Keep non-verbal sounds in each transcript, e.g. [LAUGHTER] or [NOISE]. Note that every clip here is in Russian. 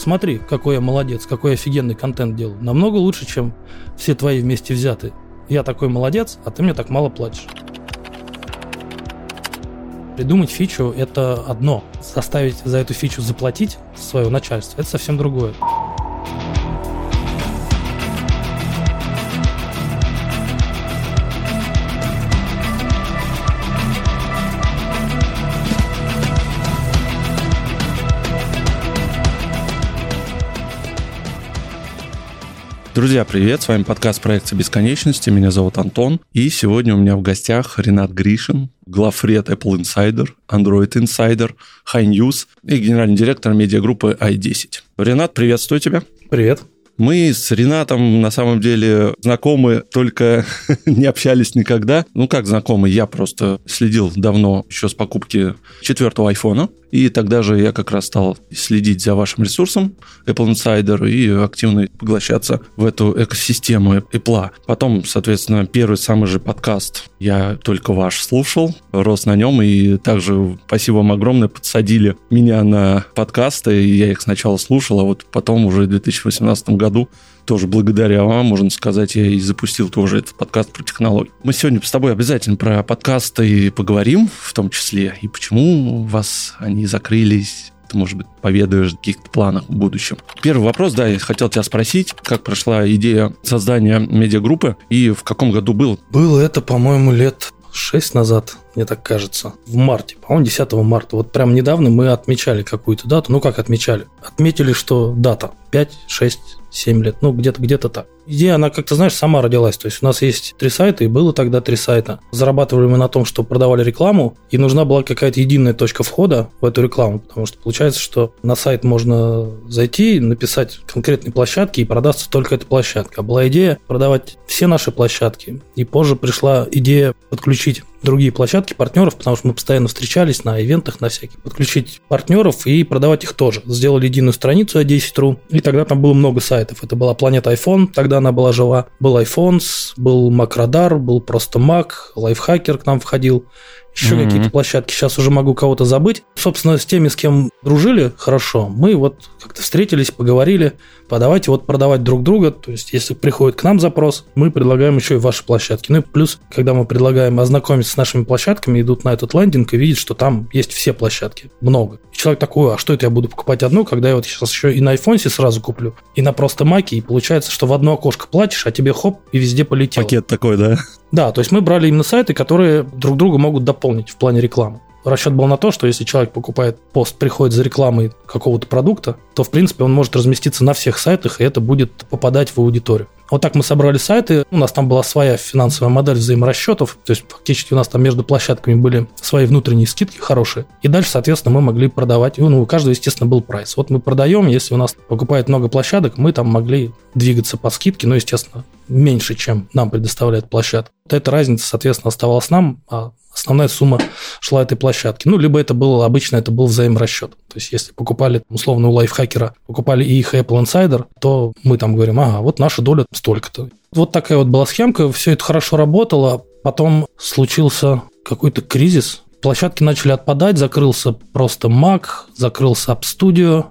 смотри, какой я молодец, какой офигенный контент делаю. Намного лучше, чем все твои вместе взятые. Я такой молодец, а ты мне так мало платишь. Придумать фичу – это одно. Заставить за эту фичу заплатить свое начальство – это совсем другое. Друзья, привет! С вами подкаст проекта бесконечности. Меня зовут Антон. И сегодня у меня в гостях Ренат Гришин, главред Apple Insider, Android Insider, High News и генеральный директор медиагруппы i10. Ренат, приветствую тебя. Привет. Мы с Ренатом на самом деле знакомы, только [LAUGHS] не общались никогда. Ну как знакомы, я просто следил давно еще с покупки четвертого айфона. И тогда же я как раз стал следить за вашим ресурсом Apple Insider и активно поглощаться в эту экосистему Apple. Потом, соответственно, первый самый же подкаст я только ваш слушал, рос на нем, и также спасибо вам огромное, подсадили меня на подкасты, и я их сначала слушал, а вот потом уже в 2018 году тоже благодаря вам, можно сказать, я и запустил тоже этот подкаст про технологии. Мы сегодня с тобой обязательно про подкасты поговорим, в том числе, и почему вас они закрылись, ты, может быть, поведаешь о каких-то планах в будущем. Первый вопрос, да, я хотел тебя спросить, как прошла идея создания медиагруппы и в каком году был? Было это, по-моему, лет шесть назад, мне так кажется, в марте, по-моему, 10 марта. Вот прям недавно мы отмечали какую-то дату. Ну, как отмечали? Отметили, что дата 5, 6, 7 лет, ну, где-то где так. Идея, она как-то, знаешь, сама родилась. То есть у нас есть три сайта, и было тогда три сайта. Зарабатывали мы на том, что продавали рекламу, и нужна была какая-то единая точка входа в эту рекламу, потому что получается, что на сайт можно зайти, написать конкретные площадки, и продастся только эта площадка. А была идея продавать все наши площадки. И позже пришла идея подключить другие площадки партнеров, потому что мы постоянно встречались на ивентах, на всяких, подключить партнеров и продавать их тоже. Сделали единую страницу A10.ru, и тогда там было много сайтов. Это была планета iPhone, тогда она была жива. Был iPhones, был Макродар, был просто Mac, лайфхакер к нам входил еще mm-hmm. какие-то площадки. Сейчас уже могу кого-то забыть. Собственно, с теми, с кем дружили хорошо, мы вот как-то встретились, поговорили, подавайте вот продавать друг друга. То есть, если приходит к нам запрос, мы предлагаем еще и ваши площадки. Ну и плюс, когда мы предлагаем ознакомиться с нашими площадками, идут на этот лендинг и видят, что там есть все площадки. Много. Человек такой, а что это я буду покупать одну, когда я вот сейчас еще и на iPhone сразу куплю, и на просто маке, и получается, что в одно окошко платишь, а тебе хоп, и везде полетел. Пакет такой, да? Да, то есть мы брали именно сайты, которые друг друга могут дополнить в плане рекламы. Расчет был на то, что если человек покупает пост, приходит за рекламой какого-то продукта, то, в принципе, он может разместиться на всех сайтах, и это будет попадать в аудиторию. Вот так мы собрали сайты. У нас там была своя финансовая модель взаиморасчетов. То есть фактически у нас там между площадками были свои внутренние скидки хорошие. И дальше, соответственно, мы могли продавать. Ну, у каждого, естественно, был прайс. Вот мы продаем, если у нас покупает много площадок, мы там могли двигаться по скидке, но, естественно, меньше, чем нам предоставляет площадка. Вот эта разница, соответственно, оставалась нам, а основная сумма шла этой площадке. Ну, либо это было, обычно это был взаиморасчет. То есть, если покупали, условно, у лайфхакера, покупали и их Apple Insider, то мы там говорим, ага, вот наша доля столько-то. Вот такая вот была схемка, все это хорошо работало. Потом случился какой-то кризис, площадки начали отпадать, закрылся просто Mac, закрылся App Studio,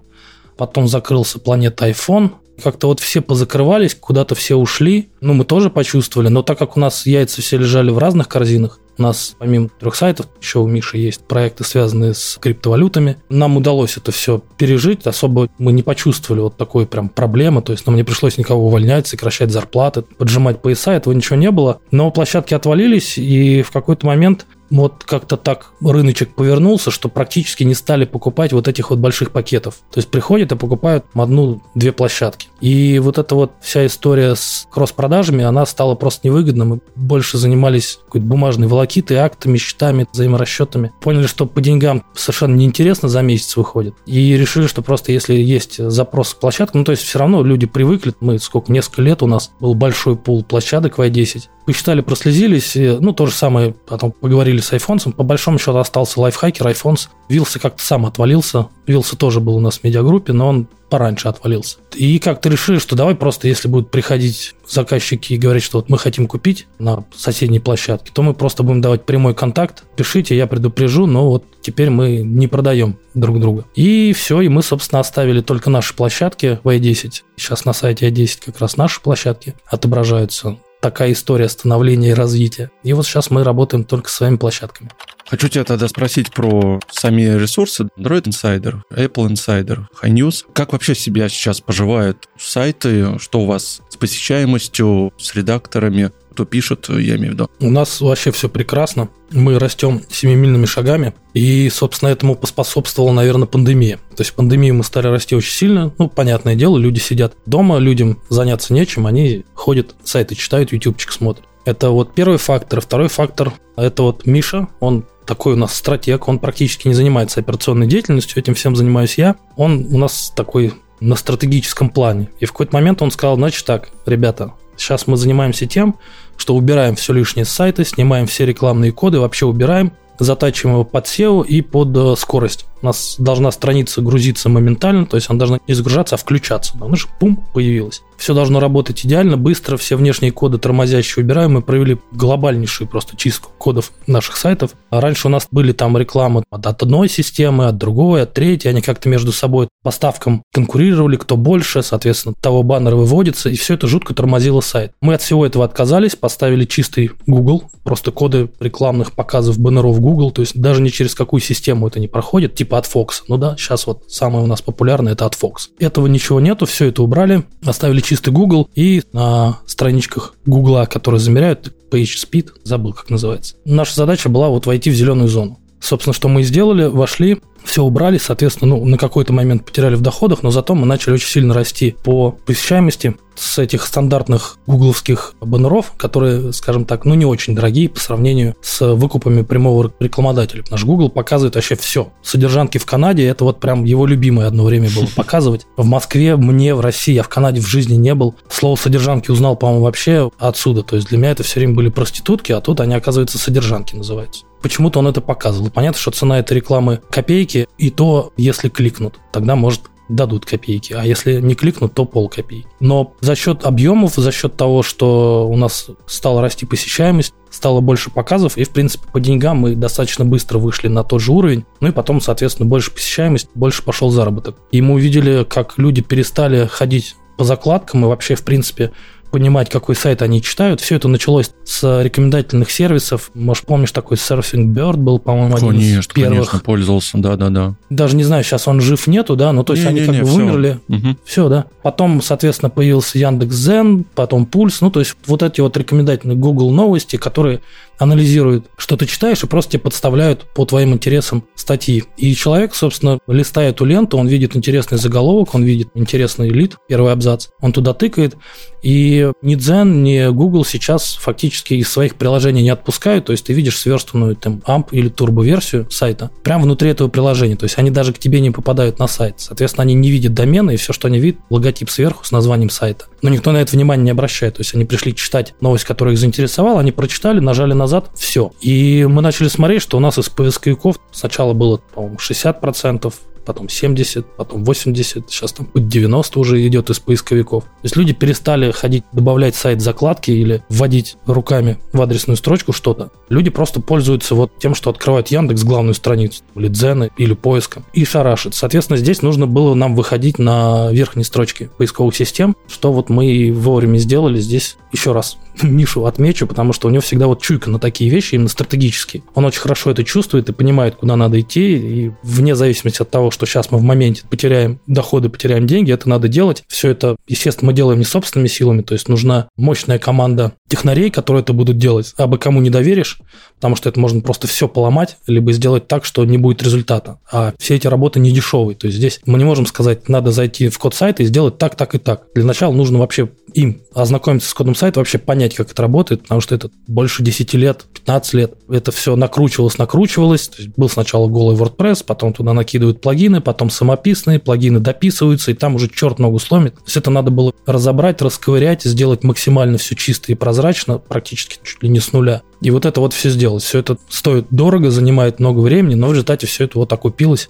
потом закрылся Планета iPhone, как-то вот все позакрывались, куда-то все ушли. Ну, мы тоже почувствовали, но так как у нас яйца все лежали в разных корзинах, у нас помимо трех сайтов еще у Миши есть проекты, связанные с криптовалютами. Нам удалось это все пережить. Особо мы не почувствовали вот такой прям проблемы. То есть нам не пришлось никого увольнять, сокращать зарплаты, поджимать пояса. Этого ничего не было. Но площадки отвалились, и в какой-то момент вот как-то так рыночек повернулся, что практически не стали покупать вот этих вот больших пакетов. То есть приходят и покупают одну-две площадки. И вот эта вот вся история с кросс-продажами, она стала просто невыгодна. Мы больше занимались какой-то бумажной волокитой, актами, счетами, взаиморасчетами. Поняли, что по деньгам совершенно неинтересно за месяц выходит. И решили, что просто если есть запрос к площадке, ну то есть все равно люди привыкли, мы сколько, несколько лет у нас был большой пул площадок в i10, посчитали, прослезились, ну то же самое, потом поговорили жили с айфонцем. По большому счету остался лайфхакер, айфонс. Вилса как-то сам отвалился. Вилса тоже был у нас в медиагруппе, но он пораньше отвалился. И как-то решили, что давай просто, если будут приходить заказчики и говорить, что вот мы хотим купить на соседней площадке, то мы просто будем давать прямой контакт. Пишите, я предупрежу, но вот теперь мы не продаем друг друга. И все, и мы, собственно, оставили только наши площадки в i10. Сейчас на сайте i10 как раз наши площадки отображаются такая история становления и развития. И вот сейчас мы работаем только с своими площадками. Хочу тебя тогда спросить про сами ресурсы. Android Insider, Apple Insider, High News. Как вообще себя сейчас поживают сайты? Что у вас с посещаемостью, с редакторами? Кто пишет, я имею в виду? У нас вообще все прекрасно. Мы растем семимильными шагами. И, собственно, этому поспособствовала, наверное, пандемия. То есть пандемию мы стали расти очень сильно. Ну, понятное дело, люди сидят дома, людям заняться нечем, они ходят, сайты читают, ютубчик смотрят. Это вот первый фактор. Второй фактор – это вот Миша, он такой у нас стратег, он практически не занимается операционной деятельностью, этим всем занимаюсь я. Он у нас такой на стратегическом плане. И в какой-то момент он сказал, значит так, ребята, сейчас мы занимаемся тем, что убираем все лишнее с сайта, снимаем все рекламные коды, вообще убираем, затачиваем его под SEO и под э, скорость. У нас должна страница грузиться моментально, то есть она должна не загружаться, а включаться. Она же пум, появилась. Все должно работать идеально, быстро, все внешние коды тормозящие убираем. Мы провели глобальнейшую просто чистку кодов наших сайтов. А раньше у нас были там рекламы от одной системы, от другой, от третьей. Они как-то между собой поставкам конкурировали, кто больше, соответственно, того баннера выводится, и все это жутко тормозило сайт. Мы от всего этого отказались, поставили чистый Google, просто коды рекламных показов баннеров Google, то есть даже не через какую систему это не проходит, типа от Fox. Ну да, сейчас вот самое у нас популярное это от Fox. Этого ничего нету, все это убрали, оставили чистый Google и на страничках Google, которые замеряют PageSpeed, забыл, как называется. Наша задача была вот войти в зеленую зону. Собственно, что мы сделали, вошли, все убрали, соответственно, ну, на какой-то момент потеряли в доходах, но зато мы начали очень сильно расти по посещаемости с этих стандартных гугловских баннеров, которые, скажем так, ну не очень дорогие по сравнению с выкупами прямого рекламодателя. Наш Google показывает вообще все. Содержанки в Канаде, это вот прям его любимое одно время было показывать. В Москве, мне, в России, я в Канаде в жизни не был. Слово содержанки узнал, по-моему, вообще отсюда. То есть для меня это все время были проститутки, а тут они, оказывается, содержанки называются. Почему-то он это показывал. Понятно, что цена этой рекламы копейки, и то, если кликнут, тогда может дадут копейки, а если не кликнут, то пол копейки. Но за счет объемов, за счет того, что у нас стала расти посещаемость, стало больше показов, и, в принципе, по деньгам мы достаточно быстро вышли на тот же уровень, ну и потом, соответственно, больше посещаемость, больше пошел заработок. И мы увидели, как люди перестали ходить по закладкам и вообще, в принципе, понимать, какой сайт они читают. Все это началось с рекомендательных сервисов. Может, помнишь, такой Surfing Bird был, по-моему, один конечно, из первых. Конечно, пользовался, да-да-да. Даже не знаю, сейчас он жив нету, да, но то есть не, они не, как не, бы все. вымерли. Угу. Все, да. Потом, соответственно, появился Яндекс Зен, потом Пульс, ну, то есть вот эти вот рекомендательные Google новости, которые анализируют, что ты читаешь, и просто тебе подставляют по твоим интересам статьи. И человек, собственно, листая эту ленту, он видит интересный заголовок, он видит интересный лид, первый абзац, он туда тыкает, и ни Дзен, ни Google сейчас фактически из своих приложений не отпускают, то есть ты видишь сверстанную там AMP или турбо-версию сайта прямо внутри этого приложения, то есть они даже к тебе не попадают на сайт. Соответственно, они не видят домена, и все, что они видят, логотип сверху с названием сайта. Но никто на это внимание не обращает, то есть они пришли читать новость, которая их заинтересовала, они прочитали, нажали на назад, все. И мы начали смотреть, что у нас из поисковиков сначала было, по-моему, 60%, потом 70, потом 80, сейчас там 90 уже идет из поисковиков. То есть люди перестали ходить, добавлять сайт закладки или вводить руками в адресную строчку что-то. Люди просто пользуются вот тем, что открывают Яндекс главную страницу, или Дзены, или поиском, и шарашит. Соответственно, здесь нужно было нам выходить на верхней строчке поисковых систем, что вот мы и вовремя сделали здесь еще раз [LAUGHS] Мишу отмечу, потому что у него всегда вот чуйка на такие вещи, именно стратегические. Он очень хорошо это чувствует и понимает, куда надо идти, и вне зависимости от того, что сейчас мы в моменте потеряем доходы, потеряем деньги, это надо делать. Все это, естественно, мы делаем не собственными силами, то есть нужна мощная команда технарей, которые это будут делать, а бы кому не доверишь, потому что это можно просто все поломать, либо сделать так, что не будет результата. А все эти работы не дешевые. То есть здесь мы не можем сказать, надо зайти в код сайта и сделать так, так и так. Для начала нужно вообще им ознакомиться с кодом сайта, вообще понять, как это работает, потому что это больше 10 лет, 15 лет. Это все накручивалось, накручивалось. То есть был сначала голый WordPress, потом туда накидывают плагины, потом самописные, плагины дописываются, и там уже черт ногу сломит. То есть это надо было разобрать, расковырять, сделать максимально все чисто и прозрачно, практически чуть ли не с нуля. И вот это вот все сделать. Все это стоит дорого, занимает много времени, но в результате все это вот окупилось.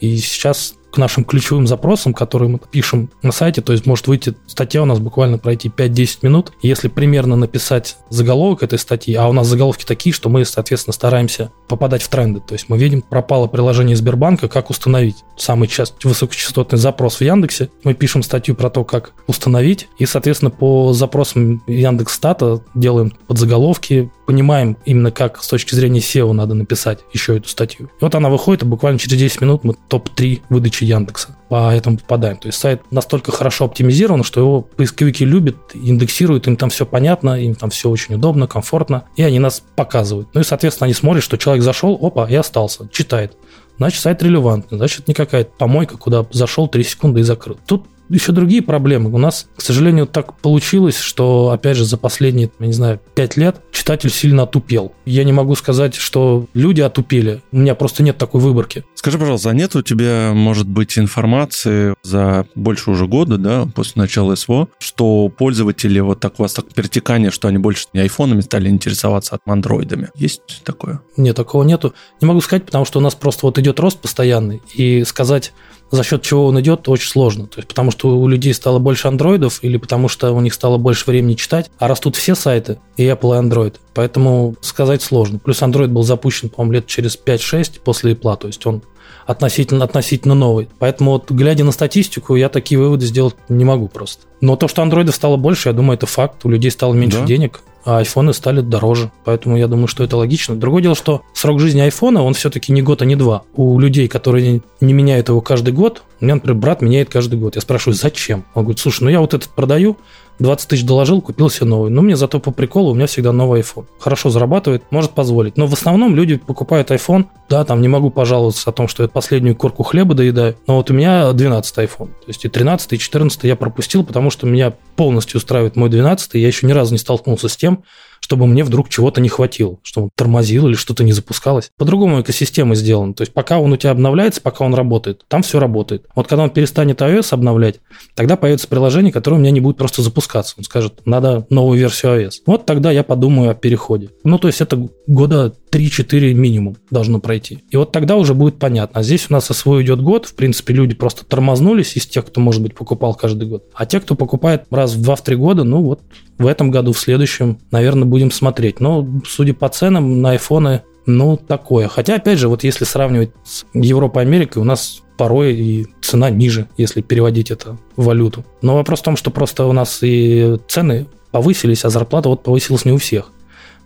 И сейчас к нашим ключевым запросам, которые мы пишем на сайте, то есть может выйти статья у нас буквально пройти 5-10 минут. Если примерно написать заголовок этой статьи, а у нас заголовки такие, что мы, соответственно, стараемся попадать в тренды. То есть мы видим, пропало приложение Сбербанка, как установить. Самый частый высокочастотный запрос в Яндексе. Мы пишем статью про то, как установить. И, соответственно, по запросам Яндекс.Стата делаем подзаголовки, понимаем именно как с точки зрения SEO надо написать еще эту статью. И вот она выходит, и буквально через 10 минут мы топ-3 выдачи Яндекса по этому попадаем. То есть сайт настолько хорошо оптимизирован, что его поисковики любят, индексируют, им там все понятно, им там все очень удобно, комфортно, и они нас показывают. Ну и, соответственно, они смотрят, что человек зашел, опа, и остался, читает. Значит, сайт релевантный, значит, не какая-то помойка, куда зашел 3 секунды и закрыл. Тут еще другие проблемы. У нас, к сожалению, так получилось, что, опять же, за последние, я не знаю, пять лет читатель сильно отупел. Я не могу сказать, что люди отупели. У меня просто нет такой выборки. Скажи, пожалуйста, а нет у тебя, может быть, информации за больше уже года, да, после начала СВО, что пользователи, вот так у вас так перетекание, что они больше не айфонами стали интересоваться, а андроидами? Есть такое? Нет, такого нету. Не могу сказать, потому что у нас просто вот идет рост постоянный, и сказать за счет чего он идет, очень сложно. То есть, потому что у людей стало больше андроидов или потому что у них стало больше времени читать, а растут все сайты, и Apple, и Android. Поэтому сказать сложно. Плюс Android был запущен, по-моему, лет через 5-6 после Apple, то есть он относительно, относительно новый. Поэтому вот глядя на статистику, я такие выводы сделать не могу просто. Но то, что андроидов стало больше, я думаю, это факт. У людей стало меньше да. денег, а айфоны стали дороже. Поэтому я думаю, что это логично. Другое дело, что срок жизни айфона, он все-таки не год, а не два. У людей, которые не меняют его каждый год, у меня, например, брат меняет каждый год. Я спрашиваю, зачем? Он говорит, слушай, ну я вот этот продаю, 20 тысяч доложил, купил себе новый. Но мне зато по приколу у меня всегда новый iPhone. Хорошо зарабатывает, может позволить. Но в основном люди покупают iPhone. Да, там не могу пожаловаться о том, что я последнюю корку хлеба доедаю. Но вот у меня 12 iPhone. То есть и 13, и 14 я пропустил, потому что меня полностью устраивает мой 12. Я еще ни разу не столкнулся с тем, чтобы мне вдруг чего-то не хватило, что он тормозил или что-то не запускалось. По-другому экосистема сделана. То есть пока он у тебя обновляется, пока он работает, там все работает. Вот когда он перестанет iOS обновлять, тогда появится приложение, которое у меня не будет просто запускаться. Он скажет, надо новую версию iOS. Вот тогда я подумаю о переходе. Ну, то есть это года 3-4 минимум должно пройти. И вот тогда уже будет понятно. А здесь у нас СВО идет год, в принципе, люди просто тормознулись из тех, кто, может быть, покупал каждый год. А те, кто покупает раз в 2-3 года, ну вот в этом году, в следующем, наверное, будем смотреть. Но, судя по ценам, на айфоны, ну, такое. Хотя, опять же, вот если сравнивать с Европой и Америкой, у нас порой и цена ниже, если переводить это в валюту. Но вопрос в том, что просто у нас и цены повысились, а зарплата вот повысилась не у всех.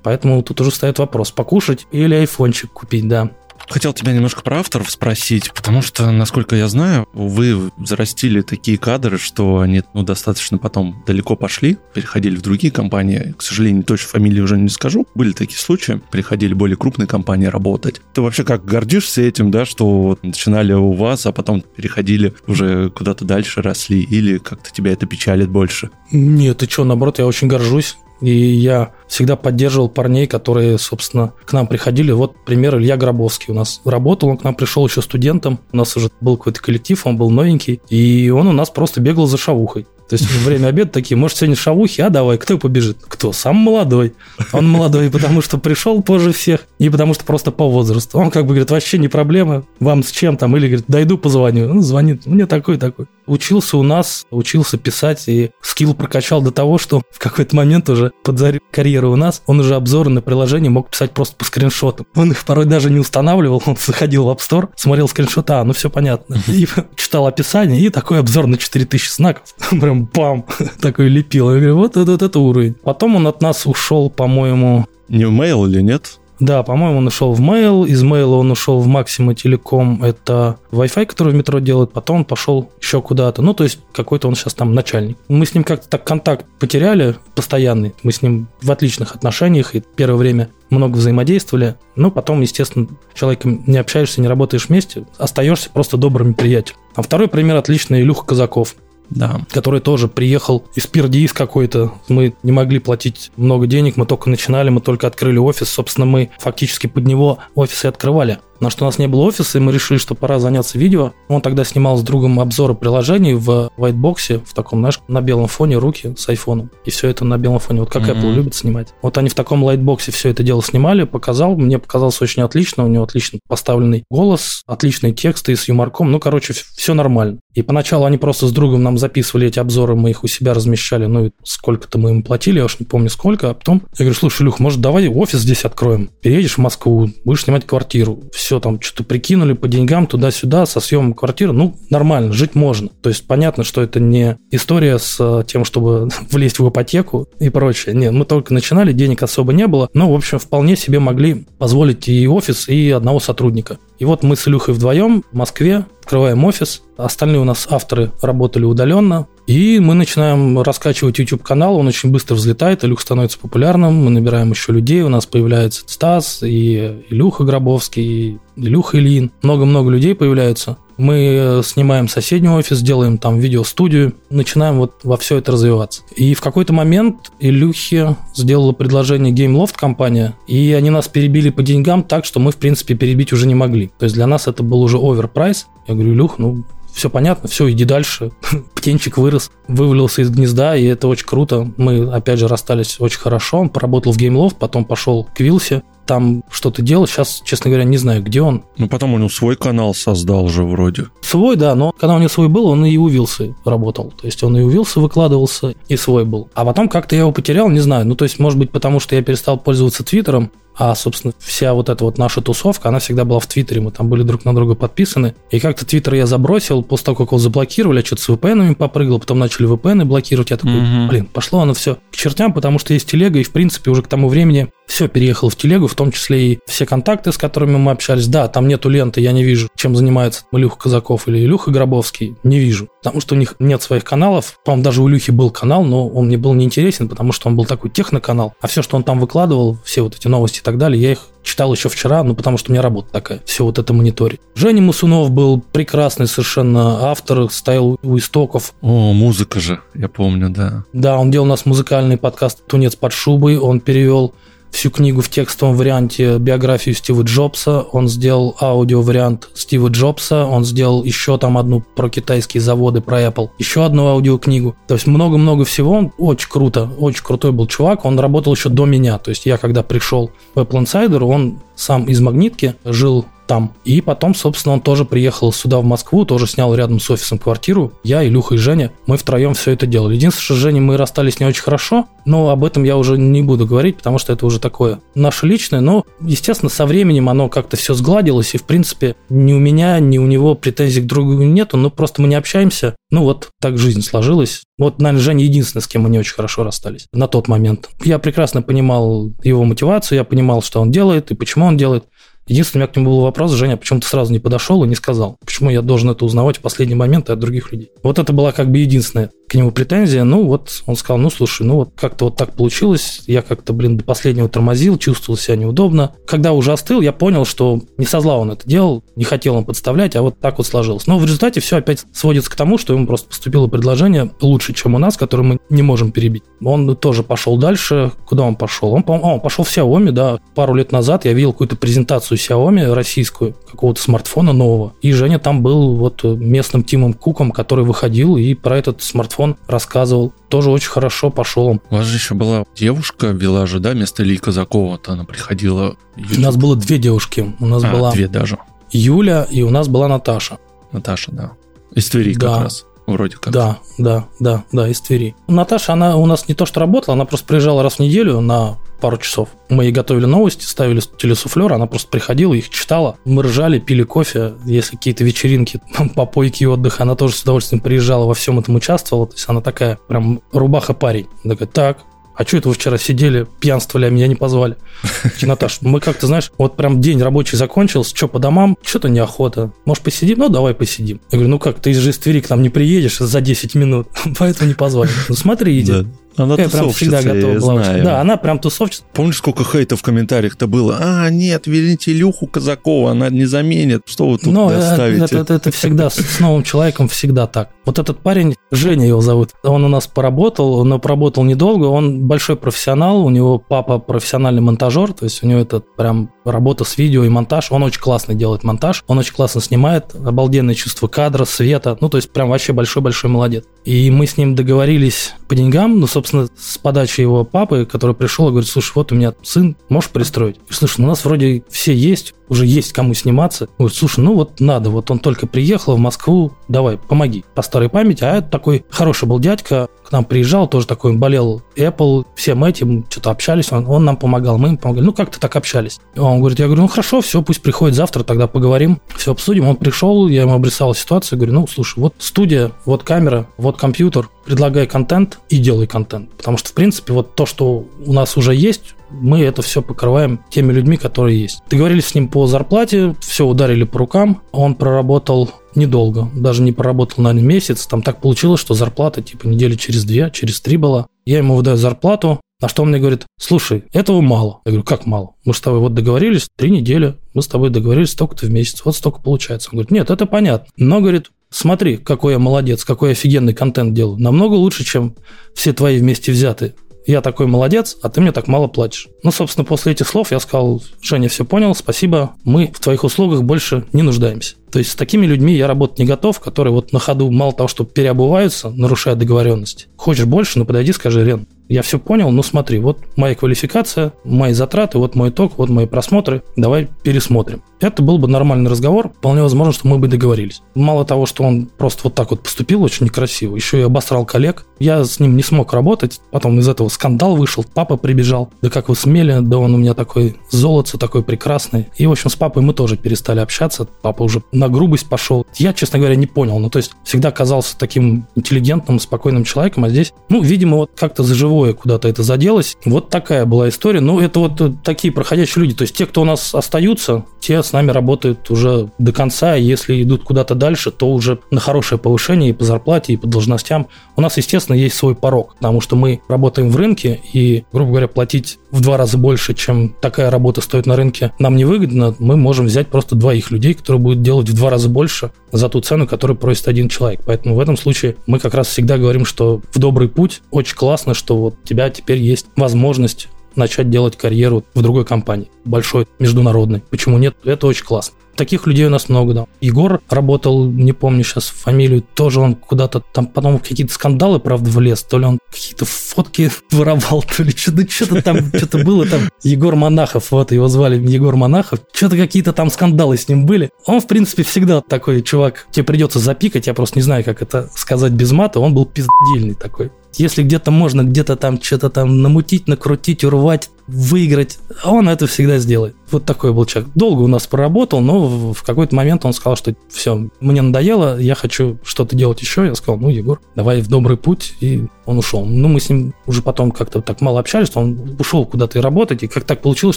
Поэтому тут уже стоит вопрос, покушать или айфончик купить, да. Хотел тебя немножко про авторов спросить, потому что, насколько я знаю, вы зарастили такие кадры, что они ну, достаточно потом далеко пошли, переходили в другие компании. К сожалению, точно фамилии уже не скажу. Были такие случаи, приходили более крупные компании работать. Ты вообще как гордишься этим, да, что начинали у вас, а потом переходили уже куда-то дальше, росли, или как-то тебя это печалит больше? Нет, ты что, наоборот, я очень горжусь и я всегда поддерживал парней, которые, собственно, к нам приходили. Вот пример Илья Гробовский у нас работал, он к нам пришел еще студентом. У нас уже был какой-то коллектив, он был новенький. И он у нас просто бегал за шавухой. То есть время обеда такие, может, сегодня шавухи, а давай, кто побежит? Кто? Сам молодой. Он молодой, потому что пришел позже всех, и потому что просто по возрасту. Он как бы говорит, вообще не проблема, вам с чем там, или говорит, дойду, позвоню. Он звонит, мне такой-такой. Учился у нас, учился писать, и скилл прокачал до того, что в какой-то момент уже под карьеру у нас, он уже обзоры на приложение мог писать просто по скриншотам. Он их порой даже не устанавливал, он заходил в App Store, смотрел скриншоты, а, ну все понятно. И [LAUGHS] читал описание, и такой обзор на 4000 знаков. [LAUGHS] Прям бам, [LAUGHS] такой лепил. Я говорю, вот этот это уровень. Потом он от нас ушел, по-моему... Не в Mail или нет? Да, по-моему, он ушел в Mail, из Mail он ушел в Maxima Telecom, это Wi-Fi, который в метро делает, потом он пошел еще куда-то, ну, то есть какой-то он сейчас там начальник. Мы с ним как-то так контакт потеряли постоянный, мы с ним в отличных отношениях, и первое время много взаимодействовали, но потом, естественно, человеком не общаешься, не работаешь вместе, остаешься просто добрыми приятелями. А второй пример отличный. Илюха Казаков. Да. который тоже приехал из Пердис какой-то. Мы не могли платить много денег, мы только начинали, мы только открыли офис. Собственно, мы фактически под него офис и открывали. На что у нас не было офиса, и мы решили, что пора заняться видео. Он тогда снимал с другом обзоры приложений в whitebox, в таком, знаешь, на белом фоне руки с айфоном. И все это на белом фоне, вот как mm-hmm. Apple любит снимать. Вот они в таком лайтбоксе все это дело снимали, показал. Мне показалось очень отлично, у него отлично поставленный голос, отличные тексты и с юморком. Ну, короче, все нормально. И поначалу они просто с другом нам записывали эти обзоры, мы их у себя размещали, ну, сколько-то мы им платили, я уж не помню сколько, а потом я говорю, слушай, Люх, может, давай офис здесь откроем, переедешь в Москву, будешь снимать квартиру, все там что-то прикинули по деньгам туда-сюда, со съемом квартиры, ну, нормально, жить можно. То есть понятно, что это не история с э, тем, чтобы [LAUGHS] влезть в ипотеку и прочее. Нет, мы только начинали, денег особо не было, но, в общем, вполне себе могли позволить и офис, и одного сотрудника. И вот мы с Илюхой вдвоем в Москве открываем офис. Остальные у нас авторы работали удаленно. И мы начинаем раскачивать YouTube-канал, он очень быстро взлетает, Илюх становится популярным, мы набираем еще людей, у нас появляется Стас, и Илюха Гробовский, и Илюха Ильин. Много-много людей появляется. Мы э, снимаем соседний офис, делаем там видеостудию, начинаем вот во все это развиваться. И в какой-то момент Илюхе сделала предложение GameLoft компания, и они нас перебили по деньгам так, что мы, в принципе, перебить уже не могли. То есть для нас это был уже оверпрайс. Я говорю, Илюх, ну, все понятно, все, иди дальше. [LAUGHS] Птенчик вырос, вывалился из гнезда, и это очень круто. Мы, опять же, расстались очень хорошо. Он поработал в GameLoft, потом пошел к Вилсе, там что-то делал. Сейчас, честно говоря, не знаю, где он. Ну, потом он свой канал создал же вроде. Свой, да, но когда у него свой был, он и у Вилсы работал. То есть он и у Вилсы выкладывался, и свой был. А потом как-то я его потерял, не знаю. Ну, то есть, может быть, потому что я перестал пользоваться Твиттером, а, собственно, вся вот эта вот наша тусовка, она всегда была в Твиттере, мы там были друг на друга подписаны. И как-то Твиттер я забросил, после того, как его заблокировали, я что-то с VPN попрыгал, потом начали VPN блокировать. Я такой, mm-hmm. блин, пошло оно все к чертям, потому что есть телега, и, в принципе, уже к тому времени все переехало в телегу, в том числе и все контакты, с которыми мы общались. Да, там нету ленты, я не вижу, чем занимается Илюха Казаков или Илюха Гробовский, не вижу. Потому что у них нет своих каналов. По-моему, даже у Илюхи был канал, но он мне был неинтересен, потому что он был такой техноканал. А все, что он там выкладывал, все вот эти новости и так далее, я их читал еще вчера, ну, потому что у меня работа такая, все вот это мониторить. Женя Мусунов был прекрасный совершенно автор, стоял у истоков. О, музыка же, я помню, да. Да, он делал у нас музыкальный подкаст «Тунец под шубой», он перевел всю книгу в текстовом варианте биографию Стива Джобса, он сделал аудио-вариант Стива Джобса, он сделал еще там одну про китайские заводы, про Apple, еще одну аудиокнигу. То есть много-много всего, он очень круто, очень крутой был чувак, он работал еще до меня, то есть я когда пришел в Apple Insider, он сам из Магнитки, жил там. И потом, собственно, он тоже приехал сюда, в Москву, тоже снял рядом с офисом квартиру. Я, Илюха и Женя, мы втроем все это делали. Единственное, что с Женей мы расстались не очень хорошо, но об этом я уже не буду говорить, потому что это уже такое наше личное. Но, естественно, со временем оно как-то все сгладилось, и, в принципе, ни у меня, ни у него претензий к другу нету, но просто мы не общаемся. Ну вот, так жизнь сложилась. Вот, наверное, Женя единственный, с кем мы не очень хорошо расстались на тот момент. Я прекрасно понимал его мотивацию, я понимал, что он делает и почему он делает. Единственный, у меня к нему был вопрос, Женя, почему ты сразу не подошел и не сказал? Почему я должен это узнавать в последний момент от других людей? Вот это была как бы единственная к нему претензия. Ну вот он сказал, ну слушай, ну вот как-то вот так получилось. Я как-то, блин, до последнего тормозил, чувствовал себя неудобно. Когда уже остыл, я понял, что не со зла он это делал, не хотел он подставлять, а вот так вот сложилось. Но в результате все опять сводится к тому, что ему просто поступило предложение лучше, чем у нас, которое мы не можем перебить. Он тоже пошел дальше. Куда он пошел? Он, он пошел в Xiaomi, да. Пару лет назад я видел какую-то презентацию Xiaomi российскую, какого-то смартфона нового. И Женя там был вот местным Тимом Куком, который выходил и про этот смартфон рассказывал. Тоже очень хорошо пошел. У вас же еще была девушка в Вилаже, да, вместо Ильи Казакова-то она приходила. YouTube. У нас было две девушки. У нас а, была две даже. Юля и у нас была Наташа. Наташа, да. Из Твери да. как раз вроде как. Да, да, да, да, из Твери. Наташа, она у нас не то что работала, она просто приезжала раз в неделю на пару часов. Мы ей готовили новости, ставили телесуфлер, она просто приходила, их читала. Мы ржали, пили кофе. Если какие-то вечеринки, [LAUGHS] попойки и отдых, она тоже с удовольствием приезжала, во всем этом участвовала. То есть она такая прям рубаха-парень. Такая, так, а что это вы вчера сидели, пьянствовали, а меня не позвали? [LAUGHS] Наташ, мы как-то, знаешь, вот прям день рабочий закончился, что по домам, что-то неохота. Может, посидим? Ну, давай посидим. Я говорю, ну как, ты же из Твери к нам не приедешь за 10 минут, [LAUGHS] поэтому не позвали. Ну, смотри, иди. Она Я прям всегда готова я была. знаю. Да, она прям тусовщица. Помнишь, сколько хейта в комментариях-то было? А, нет, верните Илюху Казакова, она не заменит. Что вы тут Но э, доставите? это, это- это всегда с, с новым человеком всегда так. Вот этот парень, Женя его зовут, он у нас поработал, но поработал недолго, он большой профессионал, у него папа профессиональный монтажер, то есть у него это прям работа с видео и монтаж, он очень классно делает монтаж, он очень классно снимает, обалденное чувство кадра, света, ну то есть прям вообще большой-большой молодец. И мы с ним договорились по деньгам, ну собственно с подачи его папы, который пришел и говорит, слушай, вот у меня сын, можешь пристроить? Говорю, слушай, ну у нас вроде все есть, уже есть кому сниматься. Говорит, слушай, ну вот надо, вот он только приехал в Москву, давай, помоги. По старой памяти, а это такой хороший был дядька, к нам приезжал, тоже такой, болел Apple, всем этим, что-то общались, он, он нам помогал, мы им помогали, ну как-то так общались. Он говорит, я говорю, ну хорошо, все, пусть приходит завтра, тогда поговорим, все обсудим. Он пришел, я ему обрисовал ситуацию, говорю, ну слушай, вот студия, вот камера, вот компьютер, предлагай контент и делай контент. Потому что, в принципе, вот то, что у нас уже есть, мы это все покрываем теми людьми, которые есть. Договорились с ним по зарплате, все ударили по рукам. Он проработал недолго, даже не проработал, наверное, месяц. Там так получилось, что зарплата типа недели через две, через три была. Я ему выдаю зарплату, на что он мне говорит, слушай, этого мало. Я говорю, как мало? Мы с тобой вот договорились, три недели, мы с тобой договорились столько-то в месяц, вот столько получается. Он говорит, нет, это понятно. Но, говорит, смотри, какой я молодец, какой офигенный контент делаю. Намного лучше, чем все твои вместе взятые. Я такой молодец, а ты мне так мало платишь. Ну, собственно, после этих слов я сказал, Женя, все понял, спасибо, мы в твоих услугах больше не нуждаемся. То есть с такими людьми я работать не готов, которые вот на ходу мало того, что переобуваются, нарушая договоренности. Хочешь больше, ну подойди, скажи, Рен, я все понял, ну смотри, вот моя квалификация, мои затраты, вот мой итог, вот мои просмотры, давай пересмотрим. Это был бы нормальный разговор, вполне возможно, что мы бы договорились. Мало того, что он просто вот так вот поступил очень некрасиво, еще и обосрал коллег. Я с ним не смог работать, потом из этого скандал вышел, папа прибежал. Да как вы смели, да он у меня такой золотце, такой прекрасный. И, в общем, с папой мы тоже перестали общаться, папа уже грубость пошел. Я, честно говоря, не понял, ну то есть всегда казался таким интеллигентным, спокойным человеком, а здесь, ну, видимо, вот как-то за живое куда-то это заделось. Вот такая была история. Ну, это вот э, такие проходящие люди. То есть те, кто у нас остаются, те с нами работают уже до конца. Если идут куда-то дальше, то уже на хорошее повышение и по зарплате, и по должностям. У нас, естественно, есть свой порог, потому что мы работаем в рынке, и, грубо говоря, платить в два раза больше, чем такая работа стоит на рынке, нам невыгодно. Мы можем взять просто двоих людей, которые будут делать два раза больше за ту цену, которую просит один человек. Поэтому в этом случае мы как раз всегда говорим, что в добрый путь очень классно, что вот у тебя теперь есть возможность начать делать карьеру в другой компании, большой, международной. Почему нет? Это очень классно. Таких людей у нас много, да. Егор работал, не помню сейчас фамилию, тоже он куда-то там потом какие-то скандалы, правда, влез, то ли он какие-то фотки [LAUGHS] воровал, то ли что-то, что-то там, [LAUGHS] что-то было там. Егор Монахов, вот его звали Егор Монахов, что-то какие-то там скандалы с ним были. Он, в принципе, всегда такой чувак, тебе придется запикать, я просто не знаю, как это сказать без мата, он был пиздельный такой. Если где-то можно где-то там что-то там намутить, накрутить, урвать, выиграть, он это всегда сделает. Вот такой был человек. Долго у нас проработал, но в какой-то момент он сказал, что все, мне надоело, я хочу что-то делать еще. Я сказал, ну, Егор, давай в добрый путь. И он ушел. Ну, мы с ним уже потом как-то так мало общались, что он ушел куда-то и работать. И как так получилось,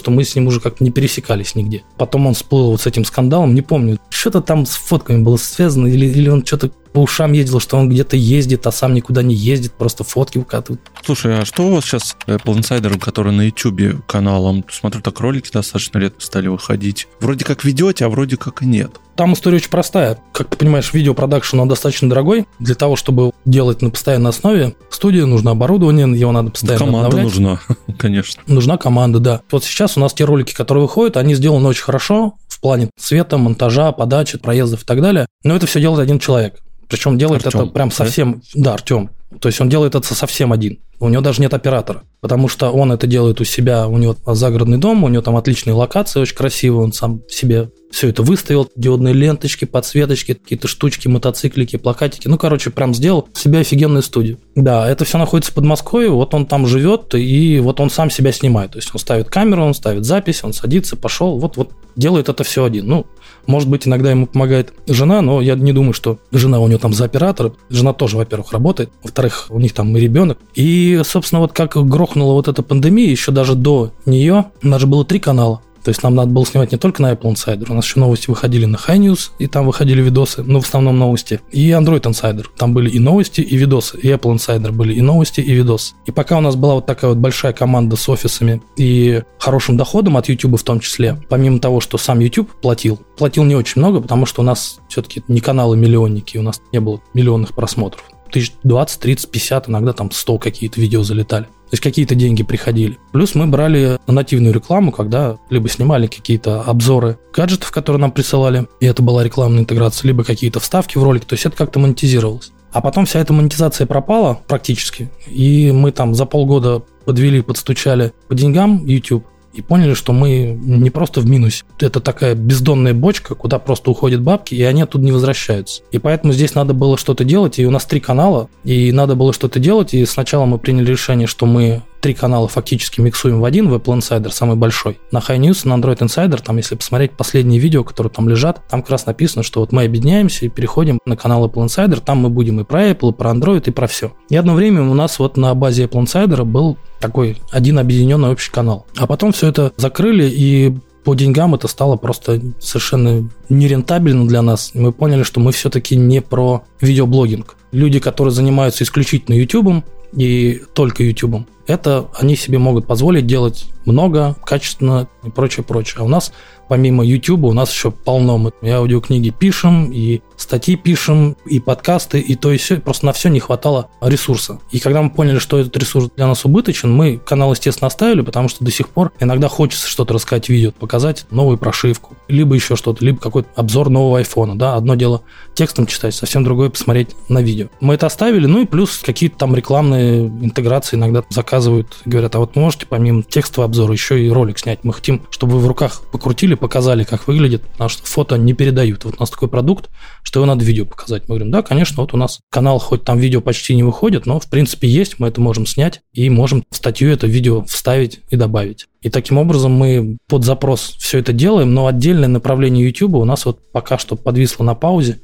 что мы с ним уже как-то не пересекались нигде. Потом он всплыл вот с этим скандалом, не помню, что-то там с фотками было связано, или, или он что-то по ушам ездил, что он где-то ездит, а сам никуда не ездит, просто фотки выкатывает. Слушай, а что у вас сейчас Apple Insider, который на YouTube каналом? Смотрю, так ролики достаточно редко стали выходить. Вроде как ведете, а вроде как и нет. Там история очень простая. Как ты понимаешь, видеопродакшн, он достаточно дорогой. Для того, чтобы делать на постоянной основе, студии нужно оборудование, его надо постоянно Команда обновлять. нужна, [LAUGHS] конечно. Нужна команда, да. Вот сейчас у нас те ролики, которые выходят, они сделаны очень хорошо в плане цвета, монтажа, подачи, проездов и так далее. Но это все делает один человек. Причем делает Артём, это прям да? совсем... Да, Артем. То есть он делает это совсем один. У него даже нет оператора. Потому что он это делает у себя, у него загородный дом, у него там отличные локации, очень красивые, он сам себе все это выставил, диодные ленточки, подсветочки, какие-то штучки, мотоциклики, плакатики. Ну, короче, прям сделал себе офигенную студию. Да, это все находится в Подмосковье, вот он там живет, и вот он сам себя снимает. То есть он ставит камеру, он ставит запись, он садится, пошел, вот, вот делает это все один. Ну, может быть, иногда ему помогает жена, но я не думаю, что жена у него там за оператора. Жена тоже, во-первых, работает, во-вторых, у них там и ребенок. И, собственно, вот как грохнула вот эта пандемия, еще даже до нее, у нас же было три канала. То есть нам надо было снимать не только на Apple Insider, у нас еще новости выходили на High News, и там выходили видосы, ну, в основном новости, и Android Insider. Там были и новости, и видосы, и Apple Insider были и новости, и видосы. И пока у нас была вот такая вот большая команда с офисами и хорошим доходом от YouTube в том числе, помимо того, что сам YouTube платил, платил не очень много, потому что у нас все-таки не каналы-миллионники, у нас не было миллионных просмотров тысяч 20, 30, 50, иногда там 100 какие-то видео залетали. То есть какие-то деньги приходили. Плюс мы брали нативную рекламу, когда либо снимали какие-то обзоры гаджетов, которые нам присылали, и это была рекламная интеграция, либо какие-то вставки в ролик, то есть это как-то монетизировалось. А потом вся эта монетизация пропала практически, и мы там за полгода подвели, подстучали по деньгам YouTube, и поняли, что мы не просто в минусе. Это такая бездонная бочка, куда просто уходят бабки, и они оттуда не возвращаются. И поэтому здесь надо было что-то делать, и у нас три канала, и надо было что-то делать, и сначала мы приняли решение, что мы три канала фактически миксуем в один, в Apple Insider, самый большой. На High News, на Android Insider, там, если посмотреть последние видео, которые там лежат, там как раз написано, что вот мы объединяемся и переходим на канал Apple Insider, там мы будем и про Apple, и про Android, и про все. И одно время у нас вот на базе Apple Insider был такой один объединенный общий канал. А потом все это закрыли, и по деньгам это стало просто совершенно нерентабельно для нас. Мы поняли, что мы все-таки не про видеоблогинг. Люди, которые занимаются исключительно YouTube и только YouTube, это они себе могут позволить делать много, качественно и прочее, прочее. А у нас помимо YouTube у нас еще полно. Мы и аудиокниги пишем, и статьи пишем, и подкасты, и то и все. Просто на все не хватало ресурса. И когда мы поняли, что этот ресурс для нас убыточен, мы канал, естественно, оставили, потому что до сих пор иногда хочется что-то рассказать видео, показать новую прошивку, либо еще что-то, либо какой-то обзор нового айфона. Да? Одно дело текстом читать, совсем другое посмотреть на видео. Мы это оставили, ну и плюс какие-то там рекламные интеграции иногда заказывают, говорят, а вот можете помимо текстового обзора еще и ролик снять. Мы хотим, чтобы вы в руках покрутили, показали, как выглядит, потому что фото не передают. Вот у нас такой продукт, что его надо видео показать. Мы говорим, да, конечно, вот у нас канал, хоть там видео почти не выходит, но в принципе есть, мы это можем снять и можем в статью это видео вставить и добавить. И таким образом мы под запрос все это делаем, но отдельное направление YouTube у нас вот пока что подвисло на паузе.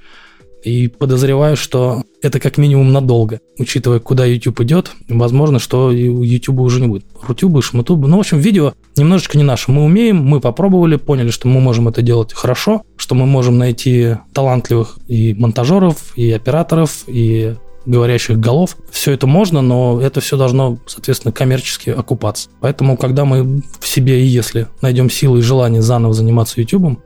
И подозреваю, что это как минимум надолго, учитывая, куда YouTube идет. Возможно, что YouTube уже не будет. Рутюбы, шматубы. Ну, в общем, видео немножечко не наше. Мы умеем, мы попробовали, поняли, что мы можем это делать хорошо, что мы можем найти талантливых и монтажеров, и операторов, и говорящих голов. Все это можно, но это все должно, соответственно, коммерчески окупаться. Поэтому, когда мы в себе и если найдем силы и желание заново заниматься YouTube,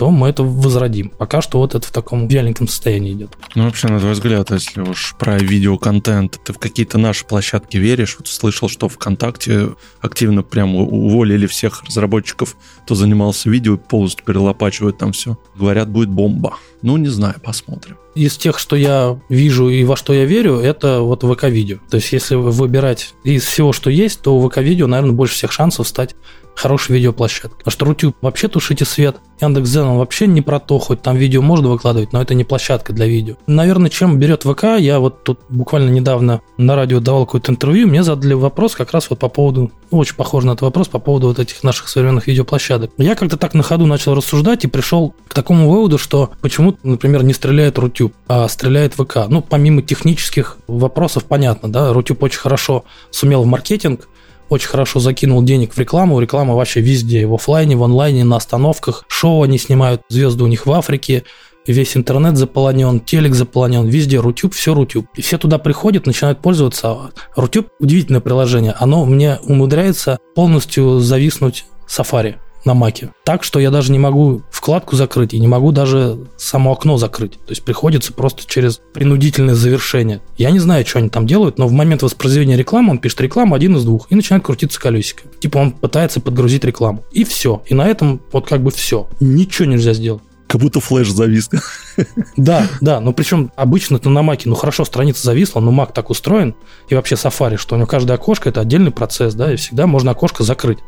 то мы это возродим. Пока что вот это в таком вяленьком состоянии идет. Ну, вообще, на твой взгляд, если уж про видеоконтент, ты в какие-то наши площадки веришь? Вот слышал, что ВКонтакте активно прям уволили всех разработчиков, кто занимался видео, полностью перелопачивают там все. Говорят, будет бомба. Ну, не знаю, посмотрим. Из тех, что я вижу и во что я верю, это вот ВК-видео. То есть, если выбирать из всего, что есть, то ВК-видео, наверное, больше всех шансов стать хорошей видеоплощадкой. Потому что Рутюб вообще тушите свет. Яндекс.Дзен он вообще не про то, хоть там видео можно выкладывать, но это не площадка для видео. Наверное, чем берет ВК, я вот тут буквально недавно на радио давал какое-то интервью, мне задали вопрос как раз вот по поводу, ну, очень похож на этот вопрос, по поводу вот этих наших современных видеоплощадок. Я как-то так на ходу начал рассуждать и пришел к такому выводу, что почему, например, не стреляет Рутюб, а стреляет ВК. Ну, помимо технических вопросов, понятно, да, Рутюб очень хорошо сумел в маркетинг, очень хорошо закинул денег в рекламу. Реклама вообще везде, в офлайне, в онлайне, на остановках. Шоу они снимают, звезды у них в Африке. Весь интернет заполонен, телек заполонен, везде Рутюб, все Рутюб. И все туда приходят, начинают пользоваться. Рутюб – удивительное приложение. Оно мне умудряется полностью зависнуть Safari на маке. Так, что я даже не могу вкладку закрыть и не могу даже само окно закрыть. То есть приходится просто через принудительное завершение. Я не знаю, что они там делают, но в момент воспроизведения рекламы он пишет рекламу один из двух и начинает крутиться колесико. Типа он пытается подгрузить рекламу. И все. И на этом вот как бы все. Ничего нельзя сделать. Как будто флеш завис. Да, да, но причем обычно это на маке, ну хорошо, страница зависла, но мак так устроен, и вообще Safari, что у него каждое окошко это отдельный процесс, да, и всегда можно окошко закрыть.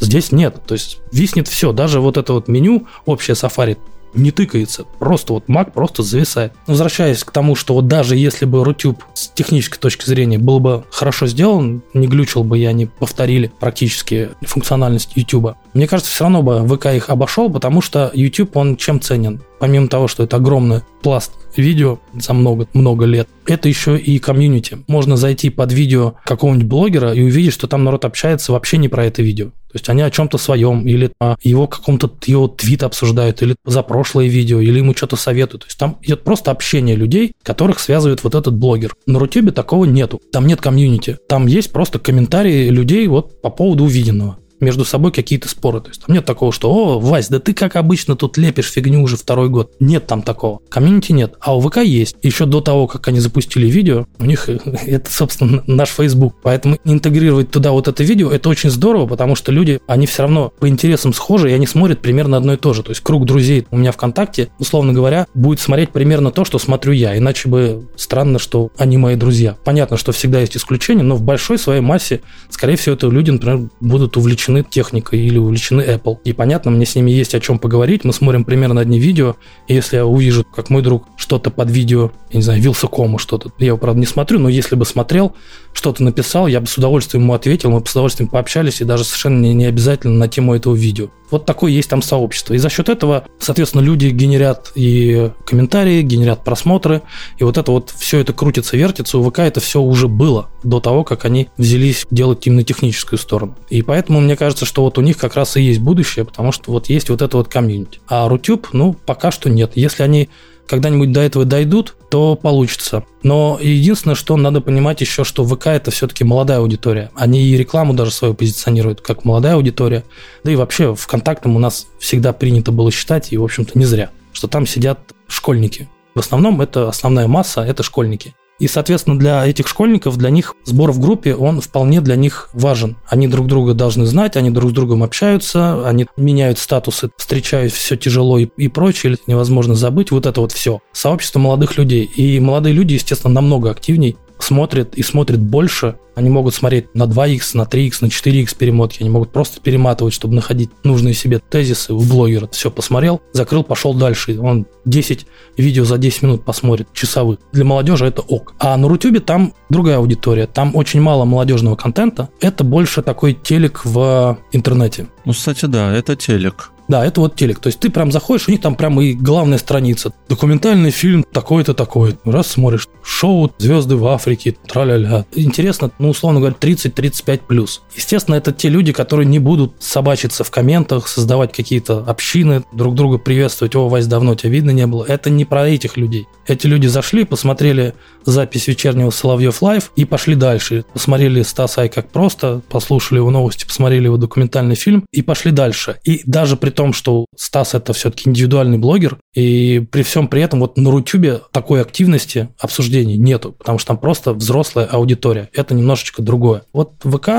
Здесь нет. То есть виснет все. Даже вот это вот меню, общее Safari, не тыкается. Просто вот Mac просто зависает. Возвращаясь к тому, что вот даже если бы Rutube с технической точки зрения был бы хорошо сделан, не глючил бы я, не повторили практически функциональность YouTube, Мне кажется, все равно бы ВК их обошел, потому что YouTube, он чем ценен? Помимо того, что это огромный пласт видео за много-много лет, это еще и комьюнити. Можно зайти под видео какого-нибудь блогера и увидеть, что там народ общается вообще не про это видео. То есть они о чем-то своем, или о его каком-то его твит обсуждают, или за прошлое видео, или ему что-то советуют. То есть там идет просто общение людей, которых связывает вот этот блогер. На Рутюбе такого нету. Там нет комьюнити. Там есть просто комментарии людей вот по поводу увиденного между собой какие-то споры. То есть там нет такого, что «О, Вась, да ты как обычно тут лепишь фигню уже второй год». Нет там такого. Комьюнити нет. А у ВК есть. Еще до того, как они запустили видео, у них [LAUGHS] это, собственно, наш Facebook. Поэтому интегрировать туда вот это видео, это очень здорово, потому что люди, они все равно по интересам схожи, и они смотрят примерно одно и то же. То есть круг друзей у меня ВКонтакте, условно говоря, будет смотреть примерно то, что смотрю я. Иначе бы странно, что они мои друзья. Понятно, что всегда есть исключения, но в большой своей массе, скорее всего, это люди, например, будут увлечены увлечены техникой или увлечены Apple. И понятно, мне с ними есть о чем поговорить. Мы смотрим примерно одни видео. И если я увижу, как мой друг что-то под видео, я не знаю, Вилсакому что-то, я его, правда, не смотрю, но если бы смотрел, что-то написал, я бы с удовольствием ему ответил, мы бы с удовольствием пообщались, и даже совершенно не, не обязательно на тему этого видео. Вот такое есть там сообщество. И за счет этого, соответственно, люди генерят и комментарии, генерят просмотры, и вот это вот все это крутится, вертится. У ВК это все уже было до того, как они взялись делать именно техническую сторону. И поэтому мне кажется, что вот у них как раз и есть будущее, потому что вот есть вот это вот комьюнити. А Рутюб, ну, пока что нет. Если они когда-нибудь до этого дойдут, то получится. Но единственное, что надо понимать еще, что ВК это все-таки молодая аудитория. Они и рекламу даже свою позиционируют как молодая аудитория. Да и вообще ВКонтактом у нас всегда принято было считать, и в общем-то не зря, что там сидят школьники. В основном это основная масса, это школьники. И, соответственно, для этих школьников, для них сбор в группе, он вполне для них важен. Они друг друга должны знать, они друг с другом общаются, они меняют статусы, встречают все тяжело и, и прочее, невозможно забыть, вот это вот все. Сообщество молодых людей. И молодые люди, естественно, намного активней смотрят и смотрят больше. Они могут смотреть на 2х, на 3х, на 4х перемотки. Они могут просто перематывать, чтобы находить нужные себе тезисы у блогера. Все, посмотрел, закрыл, пошел дальше. Он 10 видео за 10 минут посмотрит, часовых. Для молодежи это ок. А на Рутюбе там другая аудитория. Там очень мало молодежного контента. Это больше такой телек в интернете. Ну, кстати, да, это телек. Да, это вот телек. То есть ты прям заходишь, у них там прям и главная страница. Документальный фильм такой-то такой. Раз смотришь, шоу «Звезды в Африке», тра-ля-ля. Интересно, ну, условно говоря, 30-35 плюс. Естественно, это те люди, которые не будут собачиться в комментах, создавать какие-то общины, друг друга приветствовать. О, Вась, давно тебя видно не было. Это не про этих людей. Эти люди зашли, посмотрели запись вечернего Соловьев Лайв и пошли дальше. Посмотрели Стаса Ай как просто, послушали его новости, посмотрели его документальный фильм и пошли дальше. И даже при том, что Стас это все-таки индивидуальный блогер, и при всем при этом вот на Рутюбе такой активности обсуждений нету, потому что там просто взрослая аудитория. Это немножечко другое. Вот ВК,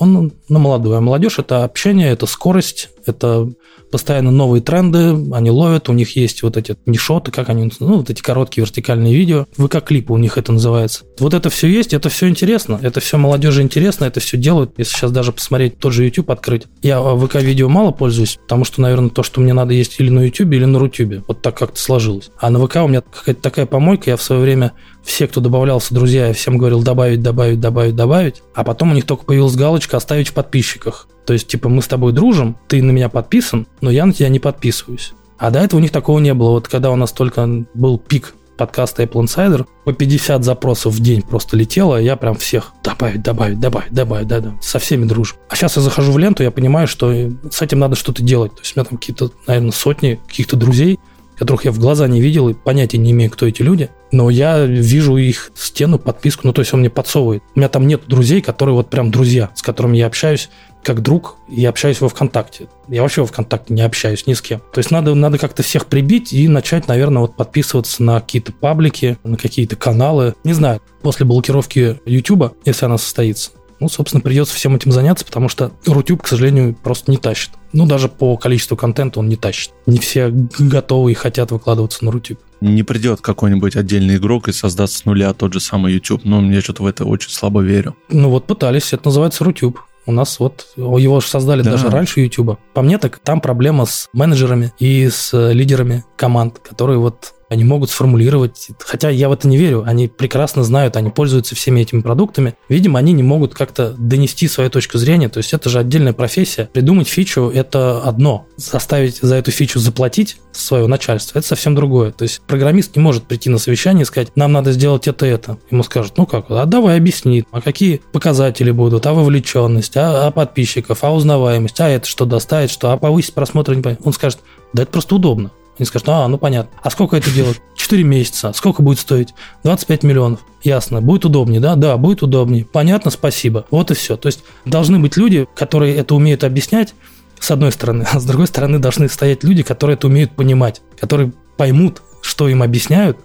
он на молодую. А молодежь – это общение, это скорость, это постоянно новые тренды, они ловят, у них есть вот эти нишоты, как они, ну, вот эти короткие вертикальные видео, ВК-клипы у них это называется. Вот это все есть, это все интересно, это все молодежи интересно, это все делают. Если сейчас даже посмотреть тот же YouTube открыть, я ВК-видео мало пользуюсь, потому что, наверное, то, что мне надо есть или на YouTube, или на Рутюбе. Вот так как-то сложилось. А на ВК у меня какая-то такая помойка, я в свое время все, кто добавлялся, друзья, всем говорил добавить, добавить, добавить, добавить, а потом у них только появилась галочка оставить в подписчиках. То есть, типа, мы с тобой дружим, ты на меня подписан, но я на тебя не подписываюсь. А до этого у них такого не было. Вот когда у нас только был пик подкаста Apple Insider, по 50 запросов в день просто летело, я прям всех добавить, добавить, добавить, добавить, да, да, со всеми дружу. А сейчас я захожу в ленту, я понимаю, что с этим надо что-то делать. То есть у меня там какие-то, наверное, сотни каких-то друзей, которых я в глаза не видел и понятия не имею, кто эти люди. Но я вижу их стену, подписку, ну то есть он мне подсовывает. У меня там нет друзей, которые вот прям друзья, с которыми я общаюсь как друг и общаюсь во ВКонтакте. Я вообще во ВКонтакте не общаюсь ни с кем. То есть надо, надо как-то всех прибить и начать, наверное, вот подписываться на какие-то паблики, на какие-то каналы. Не знаю, после блокировки YouTube, если она состоится, ну, собственно, придется всем этим заняться, потому что Рутюб, к сожалению, просто не тащит. Ну, даже по количеству контента он не тащит. Не все готовы и хотят выкладываться на Рутюб. Не придет какой-нибудь отдельный игрок и создаст с нуля тот же самый YouTube. Но мне что-то в это очень слабо верю. Ну вот пытались, это называется Рутюб. У нас вот его же создали да. даже раньше YouTube. По мне так там проблема с менеджерами и с лидерами команд, которые вот они могут сформулировать, хотя я в это не верю, они прекрасно знают, они пользуются всеми этими продуктами, видимо, они не могут как-то донести свою точку зрения, то есть это же отдельная профессия. Придумать фичу – это одно, заставить за эту фичу заплатить свое начальство – это совсем другое. То есть программист не может прийти на совещание и сказать, нам надо сделать это это. Ему скажут, ну как, а давай объясни, а какие показатели будут, а вовлеченность, а, а подписчиков, а узнаваемость, а это что доставить, что, а повысить просмотр, не Он скажет, да это просто удобно. Они скажут, а, ну понятно. А сколько это делать? 4 месяца. Сколько будет стоить? 25 миллионов. Ясно. Будет удобнее, да? Да, будет удобнее. Понятно, спасибо. Вот и все. То есть должны быть люди, которые это умеют объяснять, с одной стороны, а с другой стороны должны стоять люди, которые это умеют понимать, которые поймут, что им объясняют,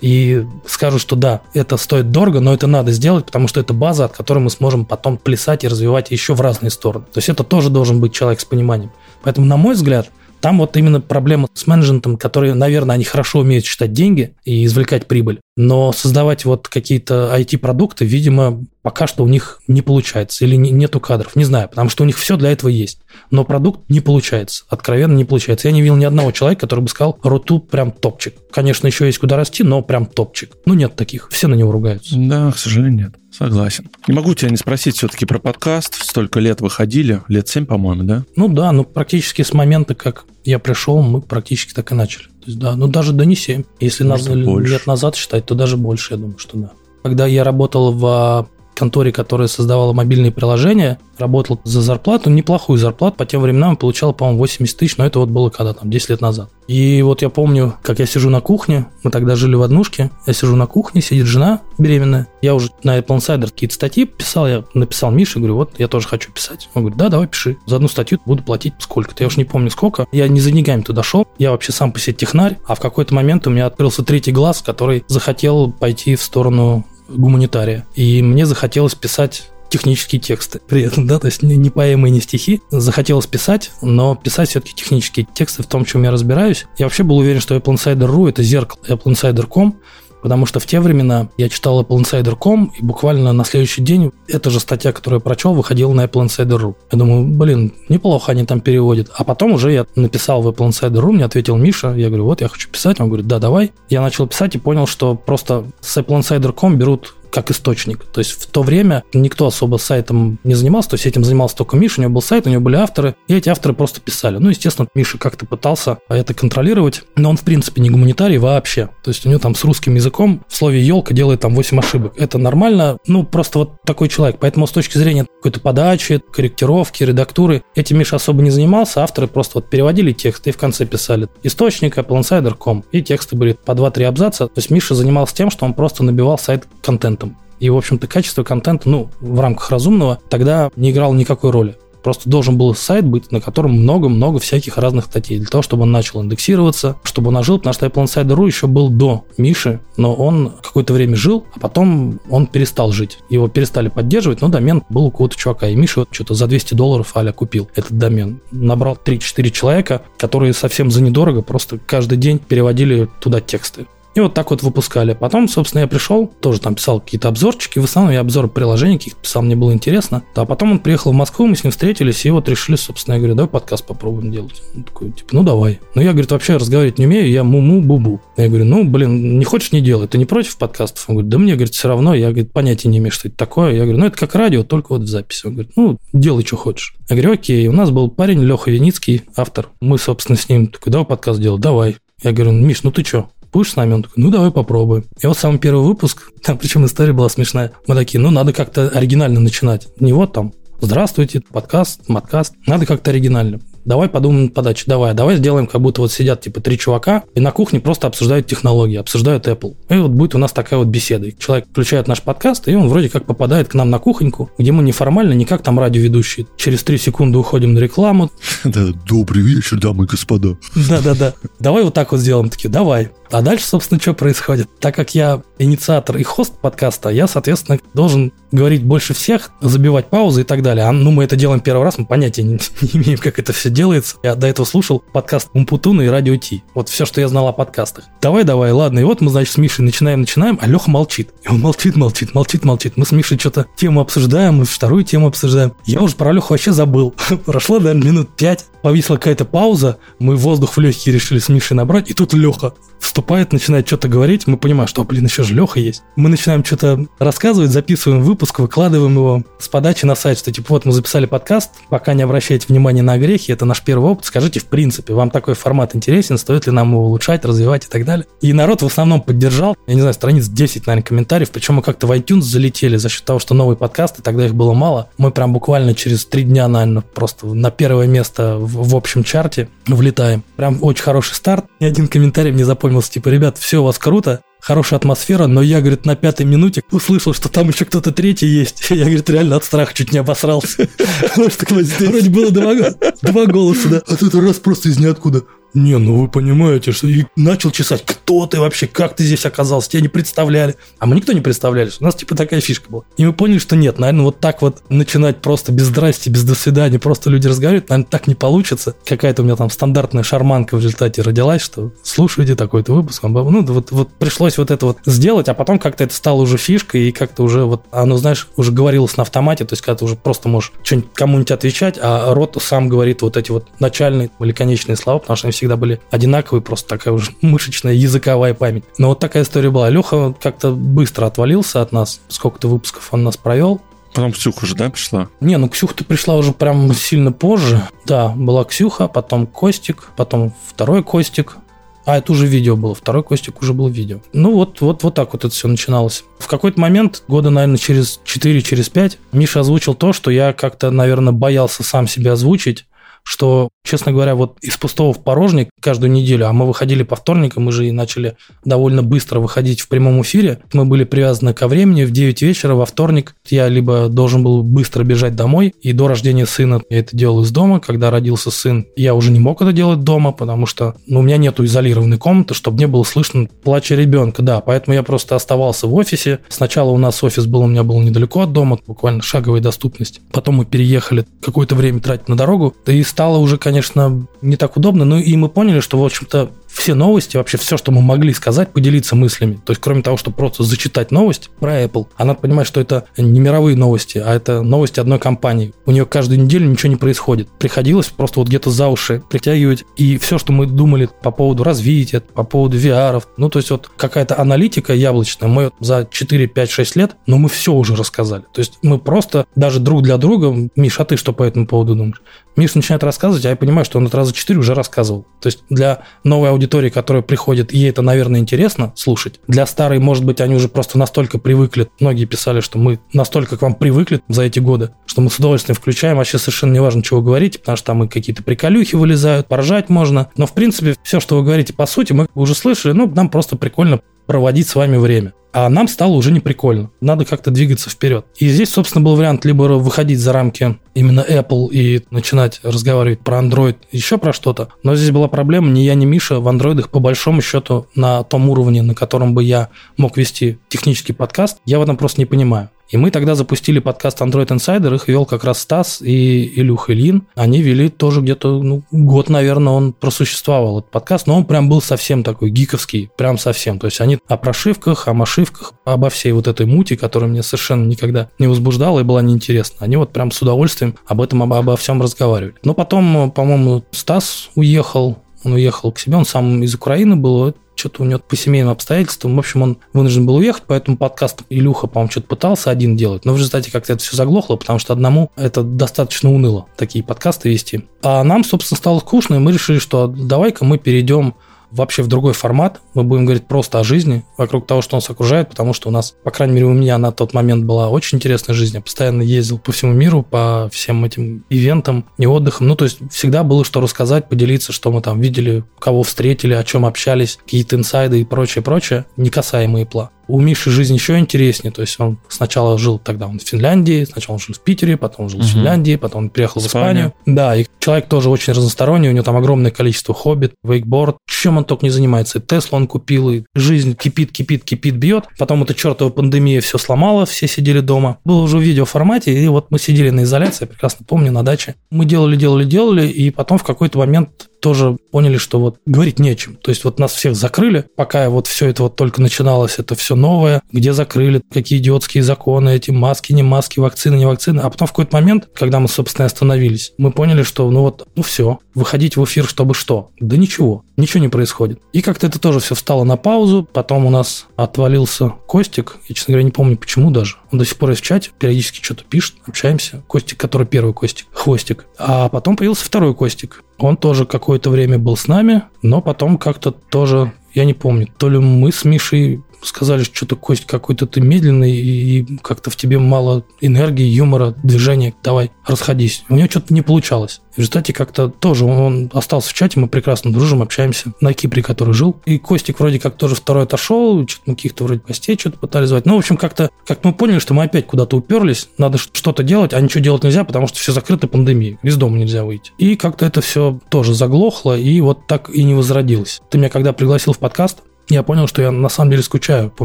и скажут, что да, это стоит дорого, но это надо сделать, потому что это база, от которой мы сможем потом плясать и развивать еще в разные стороны. То есть это тоже должен быть человек с пониманием. Поэтому, на мой взгляд, там вот именно проблема с менеджментом, которые, наверное, они хорошо умеют считать деньги и извлекать прибыль, но создавать вот какие-то IT-продукты, видимо, пока что у них не получается или нету кадров, не знаю, потому что у них все для этого есть, но продукт не получается, откровенно не получается. Я не видел ни одного человека, который бы сказал, Роту прям топчик. Конечно, еще есть куда расти, но прям топчик. Ну, нет таких, все на него ругаются. Да, к сожалению, нет. Согласен. Не могу тебя не спросить все-таки про подкаст. Столько лет выходили, лет семь, по-моему, да? Ну да, ну практически с момента, как я пришел, мы практически так и начали. То есть, да, ну даже до не 7. Если Может, лет назад считать, то даже больше, я думаю, что да. Когда я работал в конторе, которая создавала мобильные приложения, работал за зарплату, неплохую зарплату, по тем временам получал, по-моему, 80 тысяч, но это вот было когда там, 10 лет назад. И вот я помню, как я сижу на кухне, мы тогда жили в однушке, я сижу на кухне, сидит жена беременная, я уже на Apple Insider какие-то статьи писал, я написал Мише, говорю, вот я тоже хочу писать. Он говорит, да, давай пиши, за одну статью буду платить сколько-то, я уж не помню сколько, я не за деньгами туда шел, я вообще сам по себе технарь, а в какой-то момент у меня открылся третий глаз, который захотел пойти в сторону гуманитария. И мне захотелось писать технические тексты [LAUGHS] при этом, да, то есть не, не поэмы, не стихи. Захотелось писать, но писать все-таки технические тексты в том, чем я разбираюсь. Я вообще был уверен, что Apple Insider.ru – это зеркало Apple Insider.com, Потому что в те времена я читал Apple Insider.com, и буквально на следующий день эта же статья, которую я прочел, выходила на Apple Insider.ru. Я думаю, блин, неплохо они там переводят. А потом уже я написал в Apple Insider.ru, мне ответил Миша, я говорю, вот я хочу писать. Он говорит, да, давай. Я начал писать и понял, что просто с Apple Insider.com берут как источник. То есть в то время никто особо сайтом не занимался, то есть этим занимался только Миша, у него был сайт, у него были авторы, и эти авторы просто писали. Ну, естественно, Миша как-то пытался это контролировать, но он, в принципе, не гуманитарий вообще. То есть у него там с русским языком в слове «елка» делает там 8 ошибок. Это нормально, ну, просто вот такой человек. Поэтому с точки зрения какой-то подачи, корректировки, редактуры, этим Миша особо не занимался, авторы просто вот переводили текст и в конце писали источник applinsider.com, и тексты были по 2-3 абзаца. То есть Миша занимался тем, что он просто набивал сайт контент контентом. И, в общем-то, качество контента, ну, в рамках разумного, тогда не играло никакой роли. Просто должен был сайт быть, на котором много-много всяких разных статей, для того, чтобы он начал индексироваться, чтобы он ожил, потому что Apple Insider.ru еще был до Миши, но он какое-то время жил, а потом он перестал жить. Его перестали поддерживать, но домен был у кого-то чувака, и Миша вот что-то за 200 долларов аля купил этот домен. Набрал 3-4 человека, которые совсем за недорого просто каждый день переводили туда тексты. И вот так вот выпускали. Потом, собственно, я пришел, тоже там писал какие-то обзорчики. В основном я обзоры приложений каких-то писал, мне было интересно. А потом он приехал в Москву, мы с ним встретились, и вот решили, собственно, я говорю, давай подкаст попробуем делать. Он такой, типа, ну давай. Ну я, говорит, вообще разговаривать не умею, я му-му-бу-бу. Я говорю, ну, блин, не хочешь, не делай, ты не против подкастов? Он говорит, да мне, говорит, все равно, я, говорит, понятия не имею, что это такое. Я говорю, ну это как радио, только вот в записи. Он говорит, ну, делай, что хочешь. Я говорю, окей, у нас был парень Леха Яницкий, автор. Мы, собственно, с ним такой, давай подкаст делать, давай. Я говорю, Миш, ну ты что, будешь с нами? Он такой, ну давай попробуем. И вот самый первый выпуск, [LAUGHS] там причем история была смешная. Мы такие, ну надо как-то оригинально начинать. Не вот там, здравствуйте, подкаст, маткаст. Надо как-то оригинально давай подумаем подачу, давай, давай сделаем, как будто вот сидят типа три чувака и на кухне просто обсуждают технологии, обсуждают Apple. И вот будет у нас такая вот беседа. Человек включает наш подкаст, и он вроде как попадает к нам на кухоньку, где мы неформально, не как там радиоведущие. Через три секунды уходим на рекламу. [LAUGHS] Да, добрый вечер, дамы и господа. Да-да-да. Давай вот так вот сделаем. Такие, давай. А дальше, собственно, что происходит? Так как я инициатор и хост подкаста, я, соответственно, должен говорить больше всех, забивать паузы и так далее. А ну, мы это делаем первый раз, мы понятия не, [LAUGHS] не имеем, как это все делается. Я до этого слушал подкаст Умпутуна и Радио Ти. Вот все, что я знал о подкастах. Давай, давай, ладно. И вот мы, значит, с Мишей начинаем, начинаем, а Леха молчит. И он молчит, молчит, молчит, молчит. Мы с Мишей что-то тему обсуждаем, мы вторую тему обсуждаем. Я уже про Леху вообще забыл. [LAUGHS] Прошло, наверное, минут пять. Повисла какая-то пауза, мы воздух в легкие решили с Мишей набрать, и тут Леха вступает, начинает что-то говорить, мы понимаем, что, блин, еще же Леха есть. Мы начинаем что-то рассказывать, записываем выпуск, выкладываем его с подачи на сайт, что типа вот мы записали подкаст, пока не обращайте внимания на грехи, это наш первый опыт, скажите, в принципе, вам такой формат интересен, стоит ли нам его улучшать, развивать и так далее. И народ в основном поддержал, я не знаю, страниц 10, наверное, комментариев, причем мы как-то в iTunes залетели за счет того, что новые подкасты, тогда их было мало. Мы прям буквально через три дня, наверное, просто на первое место в, в общем чарте влетаем. Прям очень хороший старт. Ни один комментарий мне запомнился, типа, ребят, все у вас круто, хорошая атмосфера, но я, говорит, на пятой минуте услышал, что там еще кто-то третий есть. [LAUGHS] Я, говорит, реально от страха чуть не обосрался. [LAUGHS] Что вроде было два голоса, да. А тут раз просто из ниоткуда. Не, ну вы понимаете, что и начал чесать, кто ты вообще, как ты здесь оказался, тебя не представляли. А мы никто не представляли, у нас типа такая фишка была. И мы поняли, что нет, наверное, вот так вот начинать просто без здрасти, без до свидания, просто люди разговаривают, наверное, так не получится. Какая-то у меня там стандартная шарманка в результате родилась, что слушайте такой-то выпуск. Ну, вот, вот пришлось вот это вот сделать, а потом как-то это стало уже фишкой, и как-то уже вот оно, знаешь, уже говорилось на автомате, то есть когда ты уже просто можешь что-нибудь кому-нибудь отвечать, а рот сам говорит вот эти вот начальные или конечные слова, потому что они всегда были одинаковые, просто такая уже [LAUGHS] мышечная языковая память. Но вот такая история была. Леха как-то быстро отвалился от нас. Сколько-то выпусков он нас провел. Потом Ксюха уже, да, пришла? Не, ну Ксюха-то пришла уже прям [LAUGHS] сильно позже. Да, была Ксюха, потом Костик, потом второй Костик. А, это уже видео было. Второй Костик уже был видео. Ну вот, вот, вот так вот это все начиналось. В какой-то момент, года, наверное, через 4, через 5, Миша озвучил то, что я как-то, наверное, боялся сам себя озвучить что, честно говоря, вот из пустого в порожник каждую неделю, а мы выходили по вторникам, мы же и начали довольно быстро выходить в прямом эфире. Мы были привязаны ко времени, в 9 вечера во вторник я либо должен был быстро бежать домой, и до рождения сына я это делал из дома. Когда родился сын, я уже не мог это делать дома, потому что ну, у меня нету изолированной комнаты, чтобы не было слышно плача ребенка, да, поэтому я просто оставался в офисе. Сначала у нас офис был, у меня был недалеко от дома, буквально шаговая доступность. Потом мы переехали какое-то время тратить на дорогу, да и стало уже, конечно, не так удобно. Ну и мы поняли, что, в общем-то, все новости, вообще все, что мы могли сказать, поделиться мыслями. То есть, кроме того, чтобы просто зачитать новость про Apple, а надо понимать, что это не мировые новости, а это новости одной компании. У нее каждую неделю ничего не происходит. Приходилось просто вот где-то за уши притягивать. И все, что мы думали по поводу развития, по поводу VR, ну, то есть вот какая-то аналитика яблочная, мы за 4, 5, 6 лет, но мы все уже рассказали. То есть мы просто даже друг для друга, Миша, а ты что по этому поводу думаешь? Миша начинает рассказывать, а я понимаю, что он это раза 4 уже рассказывал. То есть для новой аудитории аудитории, которая приходит, ей это, наверное, интересно слушать. Для старой, может быть, они уже просто настолько привыкли. Многие писали, что мы настолько к вам привыкли за эти годы, что мы с удовольствием включаем. Вообще совершенно не важно, чего вы говорите, потому что там и какие-то приколюхи вылезают, поржать можно. Но, в принципе, все, что вы говорите, по сути, мы уже слышали, ну, нам просто прикольно проводить с вами время. А нам стало уже не прикольно. Надо как-то двигаться вперед. И здесь, собственно, был вариант либо выходить за рамки именно Apple и начинать разговаривать про Android, еще про что-то. Но здесь была проблема, ни я, ни Миша в андроидах по большому счету на том уровне, на котором бы я мог вести технический подкаст, я в этом просто не понимаю. И мы тогда запустили подкаст Android Insider, их вел как раз Стас и Илюх Ильин. Они вели тоже где-то ну, год, наверное, он просуществовал, этот подкаст, но он прям был совсем такой гиковский, прям совсем. То есть они о прошивках, о машивках, обо всей вот этой мути, которая мне совершенно никогда не возбуждала и была неинтересна. Они вот прям с удовольствием об этом, обо, обо всем разговаривали. Но потом, по-моему, Стас уехал, он уехал к себе, он сам из Украины был, что-то у него по семейным обстоятельствам. В общем, он вынужден был уехать, поэтому подкаст Илюха, по-моему, что-то пытался один делать. Но в результате как-то это все заглохло, потому что одному это достаточно уныло, такие подкасты вести. А нам, собственно, стало скучно, и мы решили, что давай-ка мы перейдем вообще в другой формат. Мы будем говорить просто о жизни, вокруг того, что нас окружает, потому что у нас, по крайней мере, у меня на тот момент была очень интересная жизнь. Я постоянно ездил по всему миру, по всем этим ивентам и отдыхам. Ну, то есть всегда было что рассказать, поделиться, что мы там видели, кого встретили, о чем общались, какие-то инсайды и прочее, прочее, не касаемые пла. У Миши жизнь еще интереснее, то есть он сначала жил тогда он в Финляндии, сначала он жил в Питере, потом он жил угу. в Финляндии, потом он приехал в Испанию. Да, и человек тоже очень разносторонний, у него там огромное количество хобби, вейкборд, чем он только не занимается. Теслу он купил, и жизнь кипит, кипит, кипит, бьет. Потом эта чертова пандемия все сломала, все сидели дома. Было уже в видеоформате, и вот мы сидели на изоляции, я прекрасно помню, на даче. Мы делали, делали, делали, и потом в какой-то момент тоже поняли, что вот говорить нечем. То есть вот нас всех закрыли, пока вот все это вот только начиналось, это все новое, где закрыли, какие идиотские законы, эти маски, не маски, вакцины, не вакцины. А потом в какой-то момент, когда мы, собственно, остановились, мы поняли, что ну вот, ну все, выходить в эфир, чтобы что? Да ничего, ничего не происходит. И как-то это тоже все встало на паузу, потом у нас отвалился Костик, я, честно говоря, не помню почему даже. Он до сих пор есть в чате, периодически что-то пишет, общаемся. Костик, который первый Костик, Хвостик. А потом появился второй Костик. Он тоже какое-то время был с нами, но потом как-то тоже, я не помню, то ли мы с Мишей сказали, что что-то, Кость, какой-то ты медленный, и как-то в тебе мало энергии, юмора, движения, давай, расходись. У него что-то не получалось. В результате как-то тоже он остался в чате, мы прекрасно дружим, общаемся на Кипре, который жил. И Костик вроде как тоже второй отошел, что-то мы каких-то вроде гостей что-то пытались звать. Ну, в общем, как-то, как мы поняли, что мы опять куда-то уперлись, надо что-то делать, а ничего делать нельзя, потому что все закрыто пандемией, из дома нельзя выйти. И как-то это все тоже заглохло, и вот так и не возродилось. Ты меня когда пригласил в подкаст, я понял, что я на самом деле скучаю по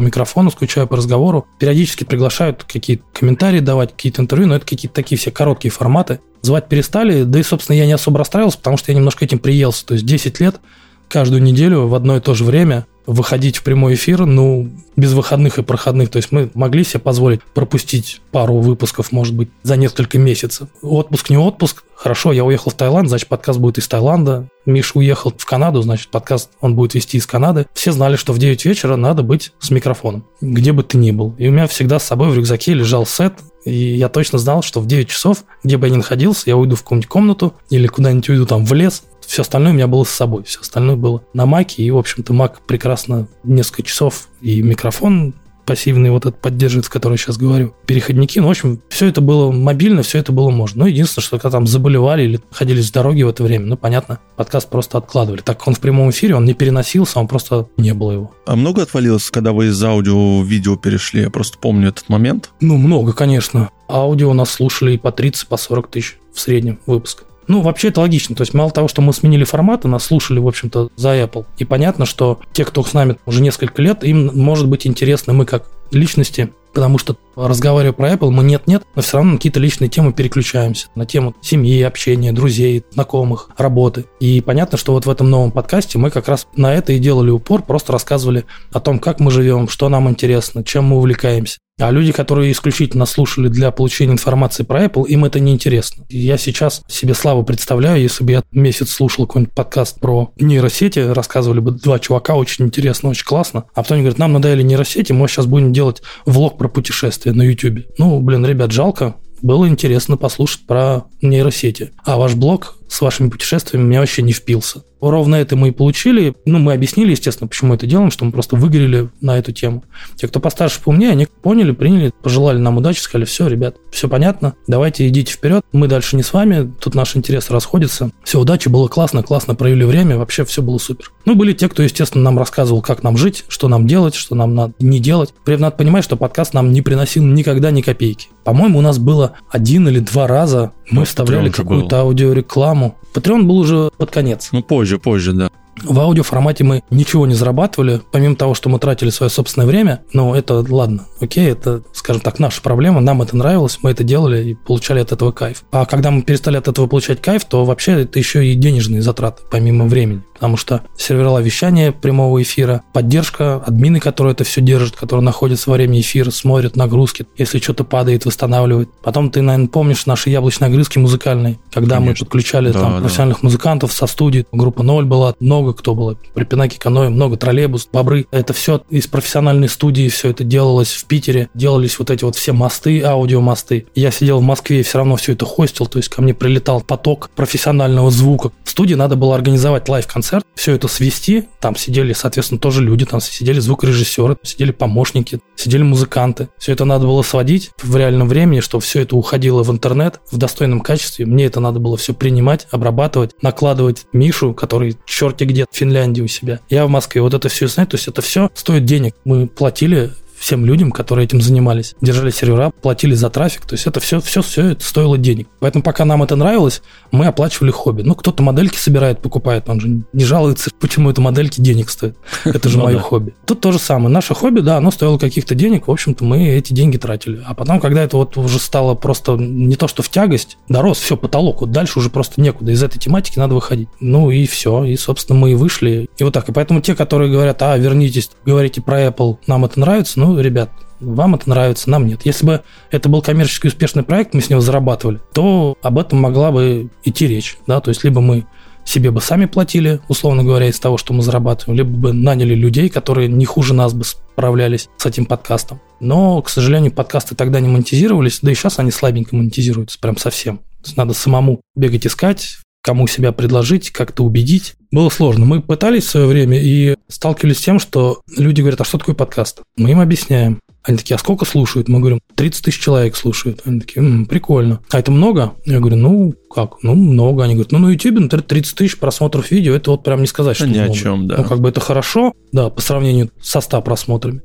микрофону, скучаю по разговору. Периодически приглашают какие-то комментарии давать, какие-то интервью, но это какие-то такие все короткие форматы. Звать перестали, да и, собственно, я не особо расстраивался, потому что я немножко этим приелся. То есть 10 лет каждую неделю в одно и то же время выходить в прямой эфир, ну, без выходных и проходных. То есть мы могли себе позволить пропустить пару выпусков, может быть, за несколько месяцев. Отпуск не отпуск. Хорошо, я уехал в Таиланд, значит, подкаст будет из Таиланда. Миша уехал в Канаду, значит, подкаст он будет вести из Канады. Все знали, что в 9 вечера надо быть с микрофоном, где бы ты ни был. И у меня всегда с собой в рюкзаке лежал сет, и я точно знал, что в 9 часов, где бы я ни находился, я уйду в какую-нибудь комнату или куда-нибудь уйду там в лес, все остальное у меня было с собой, все остальное было на маке, и, в общем-то, мак прекрасно несколько часов, и микрофон пассивный вот этот поддерживает, в который я сейчас говорю, переходники. Ну, в общем, все это было мобильно, все это было можно. Ну, единственное, что когда там заболевали или ходили с дороги в это время, ну, понятно, подкаст просто откладывали. Так как он в прямом эфире, он не переносился, он просто не было его. А много отвалилось, когда вы из аудио в видео перешли? Я просто помню этот момент. Ну, много, конечно. Аудио нас слушали и по 30, по 40 тысяч в среднем выпуск. Ну, вообще это логично. То есть мало того, что мы сменили форматы, нас слушали, в общем-то, за Apple. И понятно, что те, кто с нами уже несколько лет, им может быть интересно мы как личности, потому что разговаривая про Apple, мы нет-нет, но все равно на какие-то личные темы переключаемся. На тему семьи, общения, друзей, знакомых, работы. И понятно, что вот в этом новом подкасте мы как раз на это и делали упор, просто рассказывали о том, как мы живем, что нам интересно, чем мы увлекаемся. А люди, которые исключительно слушали для получения информации про Apple, им это не интересно. Я сейчас себе славу представляю, если бы я месяц слушал какой-нибудь подкаст про нейросети, рассказывали бы два чувака, очень интересно, очень классно, а потом они говорят, нам надоели нейросети, мы сейчас будем делать влог про путешествия на YouTube. Ну, блин, ребят, жалко, было интересно послушать про нейросети. А ваш блог с вашими путешествиями меня вообще не впился. Ровно это мы и получили. Ну, мы объяснили, естественно, почему это делаем, что мы просто выгорели на эту тему. Те, кто постарше, поумнее, они поняли, приняли, пожелали нам удачи, сказали, все, ребят, все понятно, давайте идите вперед, мы дальше не с вами, тут наш интерес расходится. Все, удачи, было классно, классно провели время, вообще все было супер. Ну, были те, кто, естественно, нам рассказывал, как нам жить, что нам делать, что нам надо не делать. При этом надо понимать, что подкаст нам не приносил никогда ни копейки. По-моему, у нас было один или два раза мы вставляли какую-то аудиорекламу. Patreon был уже под конец. Ну, позже, позже, да. В аудиоформате мы ничего не зарабатывали, помимо того, что мы тратили свое собственное время. Но это ладно, окей, это, скажем так, наша проблема. Нам это нравилось, мы это делали и получали от этого кайф. А когда мы перестали от этого получать кайф, то вообще это еще и денежные затраты, помимо времени потому что сервера вещания прямого эфира, поддержка, админы, которые это все держат, которые находятся во время эфира, смотрят нагрузки, если что-то падает, восстанавливают. Потом ты, наверное, помнишь наши яблочные огрызки музыкальные, когда Конечно. мы подключали да, там да. профессиональных музыкантов со студии, группа ноль была, много кто было, при Пинаке Каное, много троллейбус, бобры. Это все из профессиональной студии, все это делалось в Питере, делались вот эти вот все мосты, аудиомосты. Я сидел в Москве и все равно все это хостил, то есть ко мне прилетал поток профессионального звука. В студии надо было организовать лайв-концерт, концерт, все это свести. Там сидели, соответственно, тоже люди, там сидели звукорежиссеры, сидели помощники, сидели музыканты. Все это надо было сводить в реальном времени, чтобы все это уходило в интернет в достойном качестве. Мне это надо было все принимать, обрабатывать, накладывать Мишу, который черти где в Финляндии у себя. Я в Москве. Вот это все знать, то есть это все стоит денег. Мы платили всем людям, которые этим занимались. Держали сервера, платили за трафик, то есть это все, все, все это стоило денег. Поэтому пока нам это нравилось, мы оплачивали хобби. Ну, кто-то модельки собирает, покупает, он же не жалуется, почему это модельки денег стоят. [LAUGHS] Это же Ну мое хобби. Тут то же самое. Наше хобби, да, оно стоило каких-то денег, в общем-то, мы эти деньги тратили. А потом, когда это вот уже стало просто не то, что в тягость, дорос, все, потолок, вот дальше уже просто некуда. Из этой тематики надо выходить. Ну и все. И, собственно, мы и вышли. И вот так. И поэтому те, которые говорят, а, вернитесь, говорите про Apple, нам это нравится, ну, ребят, вам это нравится, нам нет. Если бы это был коммерчески успешный проект, мы с него зарабатывали, то об этом могла бы идти речь. Да? То есть либо мы себе бы сами платили, условно говоря, из того, что мы зарабатываем, либо бы наняли людей, которые не хуже нас бы справлялись с этим подкастом. Но, к сожалению, подкасты тогда не монетизировались, да и сейчас они слабенько монетизируются, прям совсем. То есть надо самому бегать искать, кому себя предложить, как-то убедить. Было сложно. Мы пытались в свое время и сталкивались с тем, что люди говорят, а что такое подкаст? Мы им объясняем. Они такие, а сколько слушают? Мы говорим, 30 тысяч человек слушают. Они такие, «М, прикольно. А это много? Я говорю, ну, как? Ну, много. Они говорят, ну, на YouTube например, 30 тысяч просмотров видео, это вот прям не сказать, что Да ни о много. чем, да. Ну, как бы это хорошо, да, по сравнению со 100 просмотрами.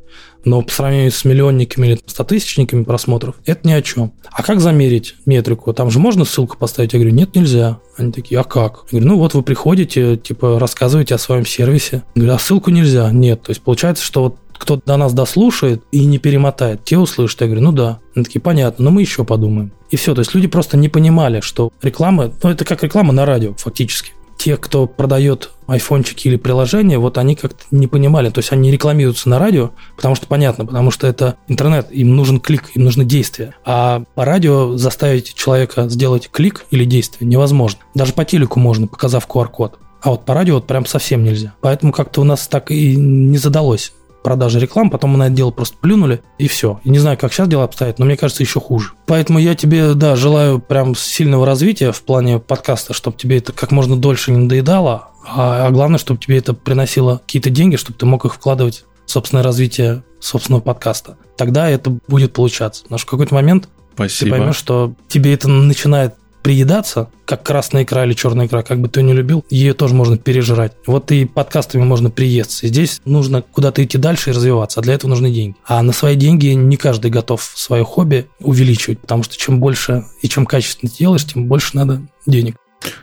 Но по сравнению с миллионниками или стотысячниками просмотров, это ни о чем. А как замерить метрику? Там же можно ссылку поставить? Я говорю, нет, нельзя. Они такие, а как? Я говорю, ну вот вы приходите, типа, рассказываете о своем сервисе. Я говорю, а ссылку нельзя? Нет. То есть получается, что вот кто до нас дослушает и не перемотает, те услышат. Я говорю, ну да. Они такие, понятно, но мы еще подумаем. И все. То есть люди просто не понимали, что реклама, ну это как реклама на радио фактически. Те, кто продает айфончики или приложения, вот они как-то не понимали. То есть они рекламируются на радио, потому что понятно, потому что это интернет, им нужен клик, им нужны действия. А по радио заставить человека сделать клик или действие невозможно. Даже по телеку можно, показав QR-код. А вот по радио вот прям совсем нельзя. Поэтому как-то у нас так и не задалось продажи реклам, потом мы на это дело просто плюнули, и все. И не знаю, как сейчас дела обстоят, но мне кажется, еще хуже. Поэтому я тебе, да, желаю прям сильного развития в плане подкаста, чтобы тебе это как можно дольше не надоедало, а, а главное, чтобы тебе это приносило какие-то деньги, чтобы ты мог их вкладывать в собственное развитие собственного подкаста. Тогда это будет получаться. Потому что в какой-то момент ты Спасибо. поймешь, что тебе это начинает приедаться, как красная икра или черная икра, как бы ты не любил, ее тоже можно пережирать. Вот и подкастами можно приесться. Здесь нужно куда-то идти дальше и развиваться, а для этого нужны деньги. А на свои деньги не каждый готов свое хобби увеличивать, потому что чем больше и чем качественно делаешь, тем больше надо денег.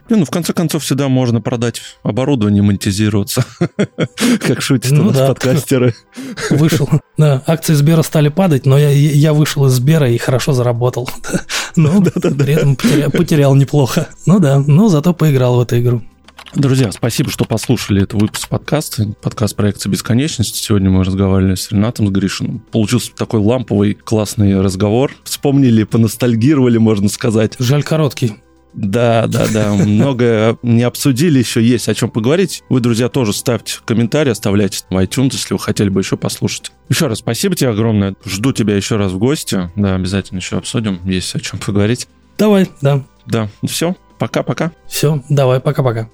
Не, ну, в конце концов, всегда можно продать оборудование, монетизироваться. [LAUGHS] Как шутят Ну у нас подкастеры. Вышел. Да, акции Сбера стали падать, но я, вышел из Сбера и хорошо заработал. [LAUGHS] Но при этом потерял, потерял неплохо. Ну да, но зато поиграл в эту игру. Друзья, спасибо, что послушали этот выпуск подкаста. Подкаст проекции бесконечности. Сегодня мы разговаривали с Ренатом, с Гришиным. Получился такой ламповый, классный разговор. Вспомнили, поностальгировали, можно сказать. Жаль короткий. Да, да, да. Многое не обсудили еще, есть о чем поговорить. Вы, друзья, тоже ставьте комментарии, оставляйте в iTunes, если вы хотели бы еще послушать. Еще раз спасибо тебе огромное. Жду тебя еще раз в гости. Да, обязательно еще обсудим. Есть о чем поговорить. Давай, да. Да, все. Пока-пока. Все, давай, пока-пока.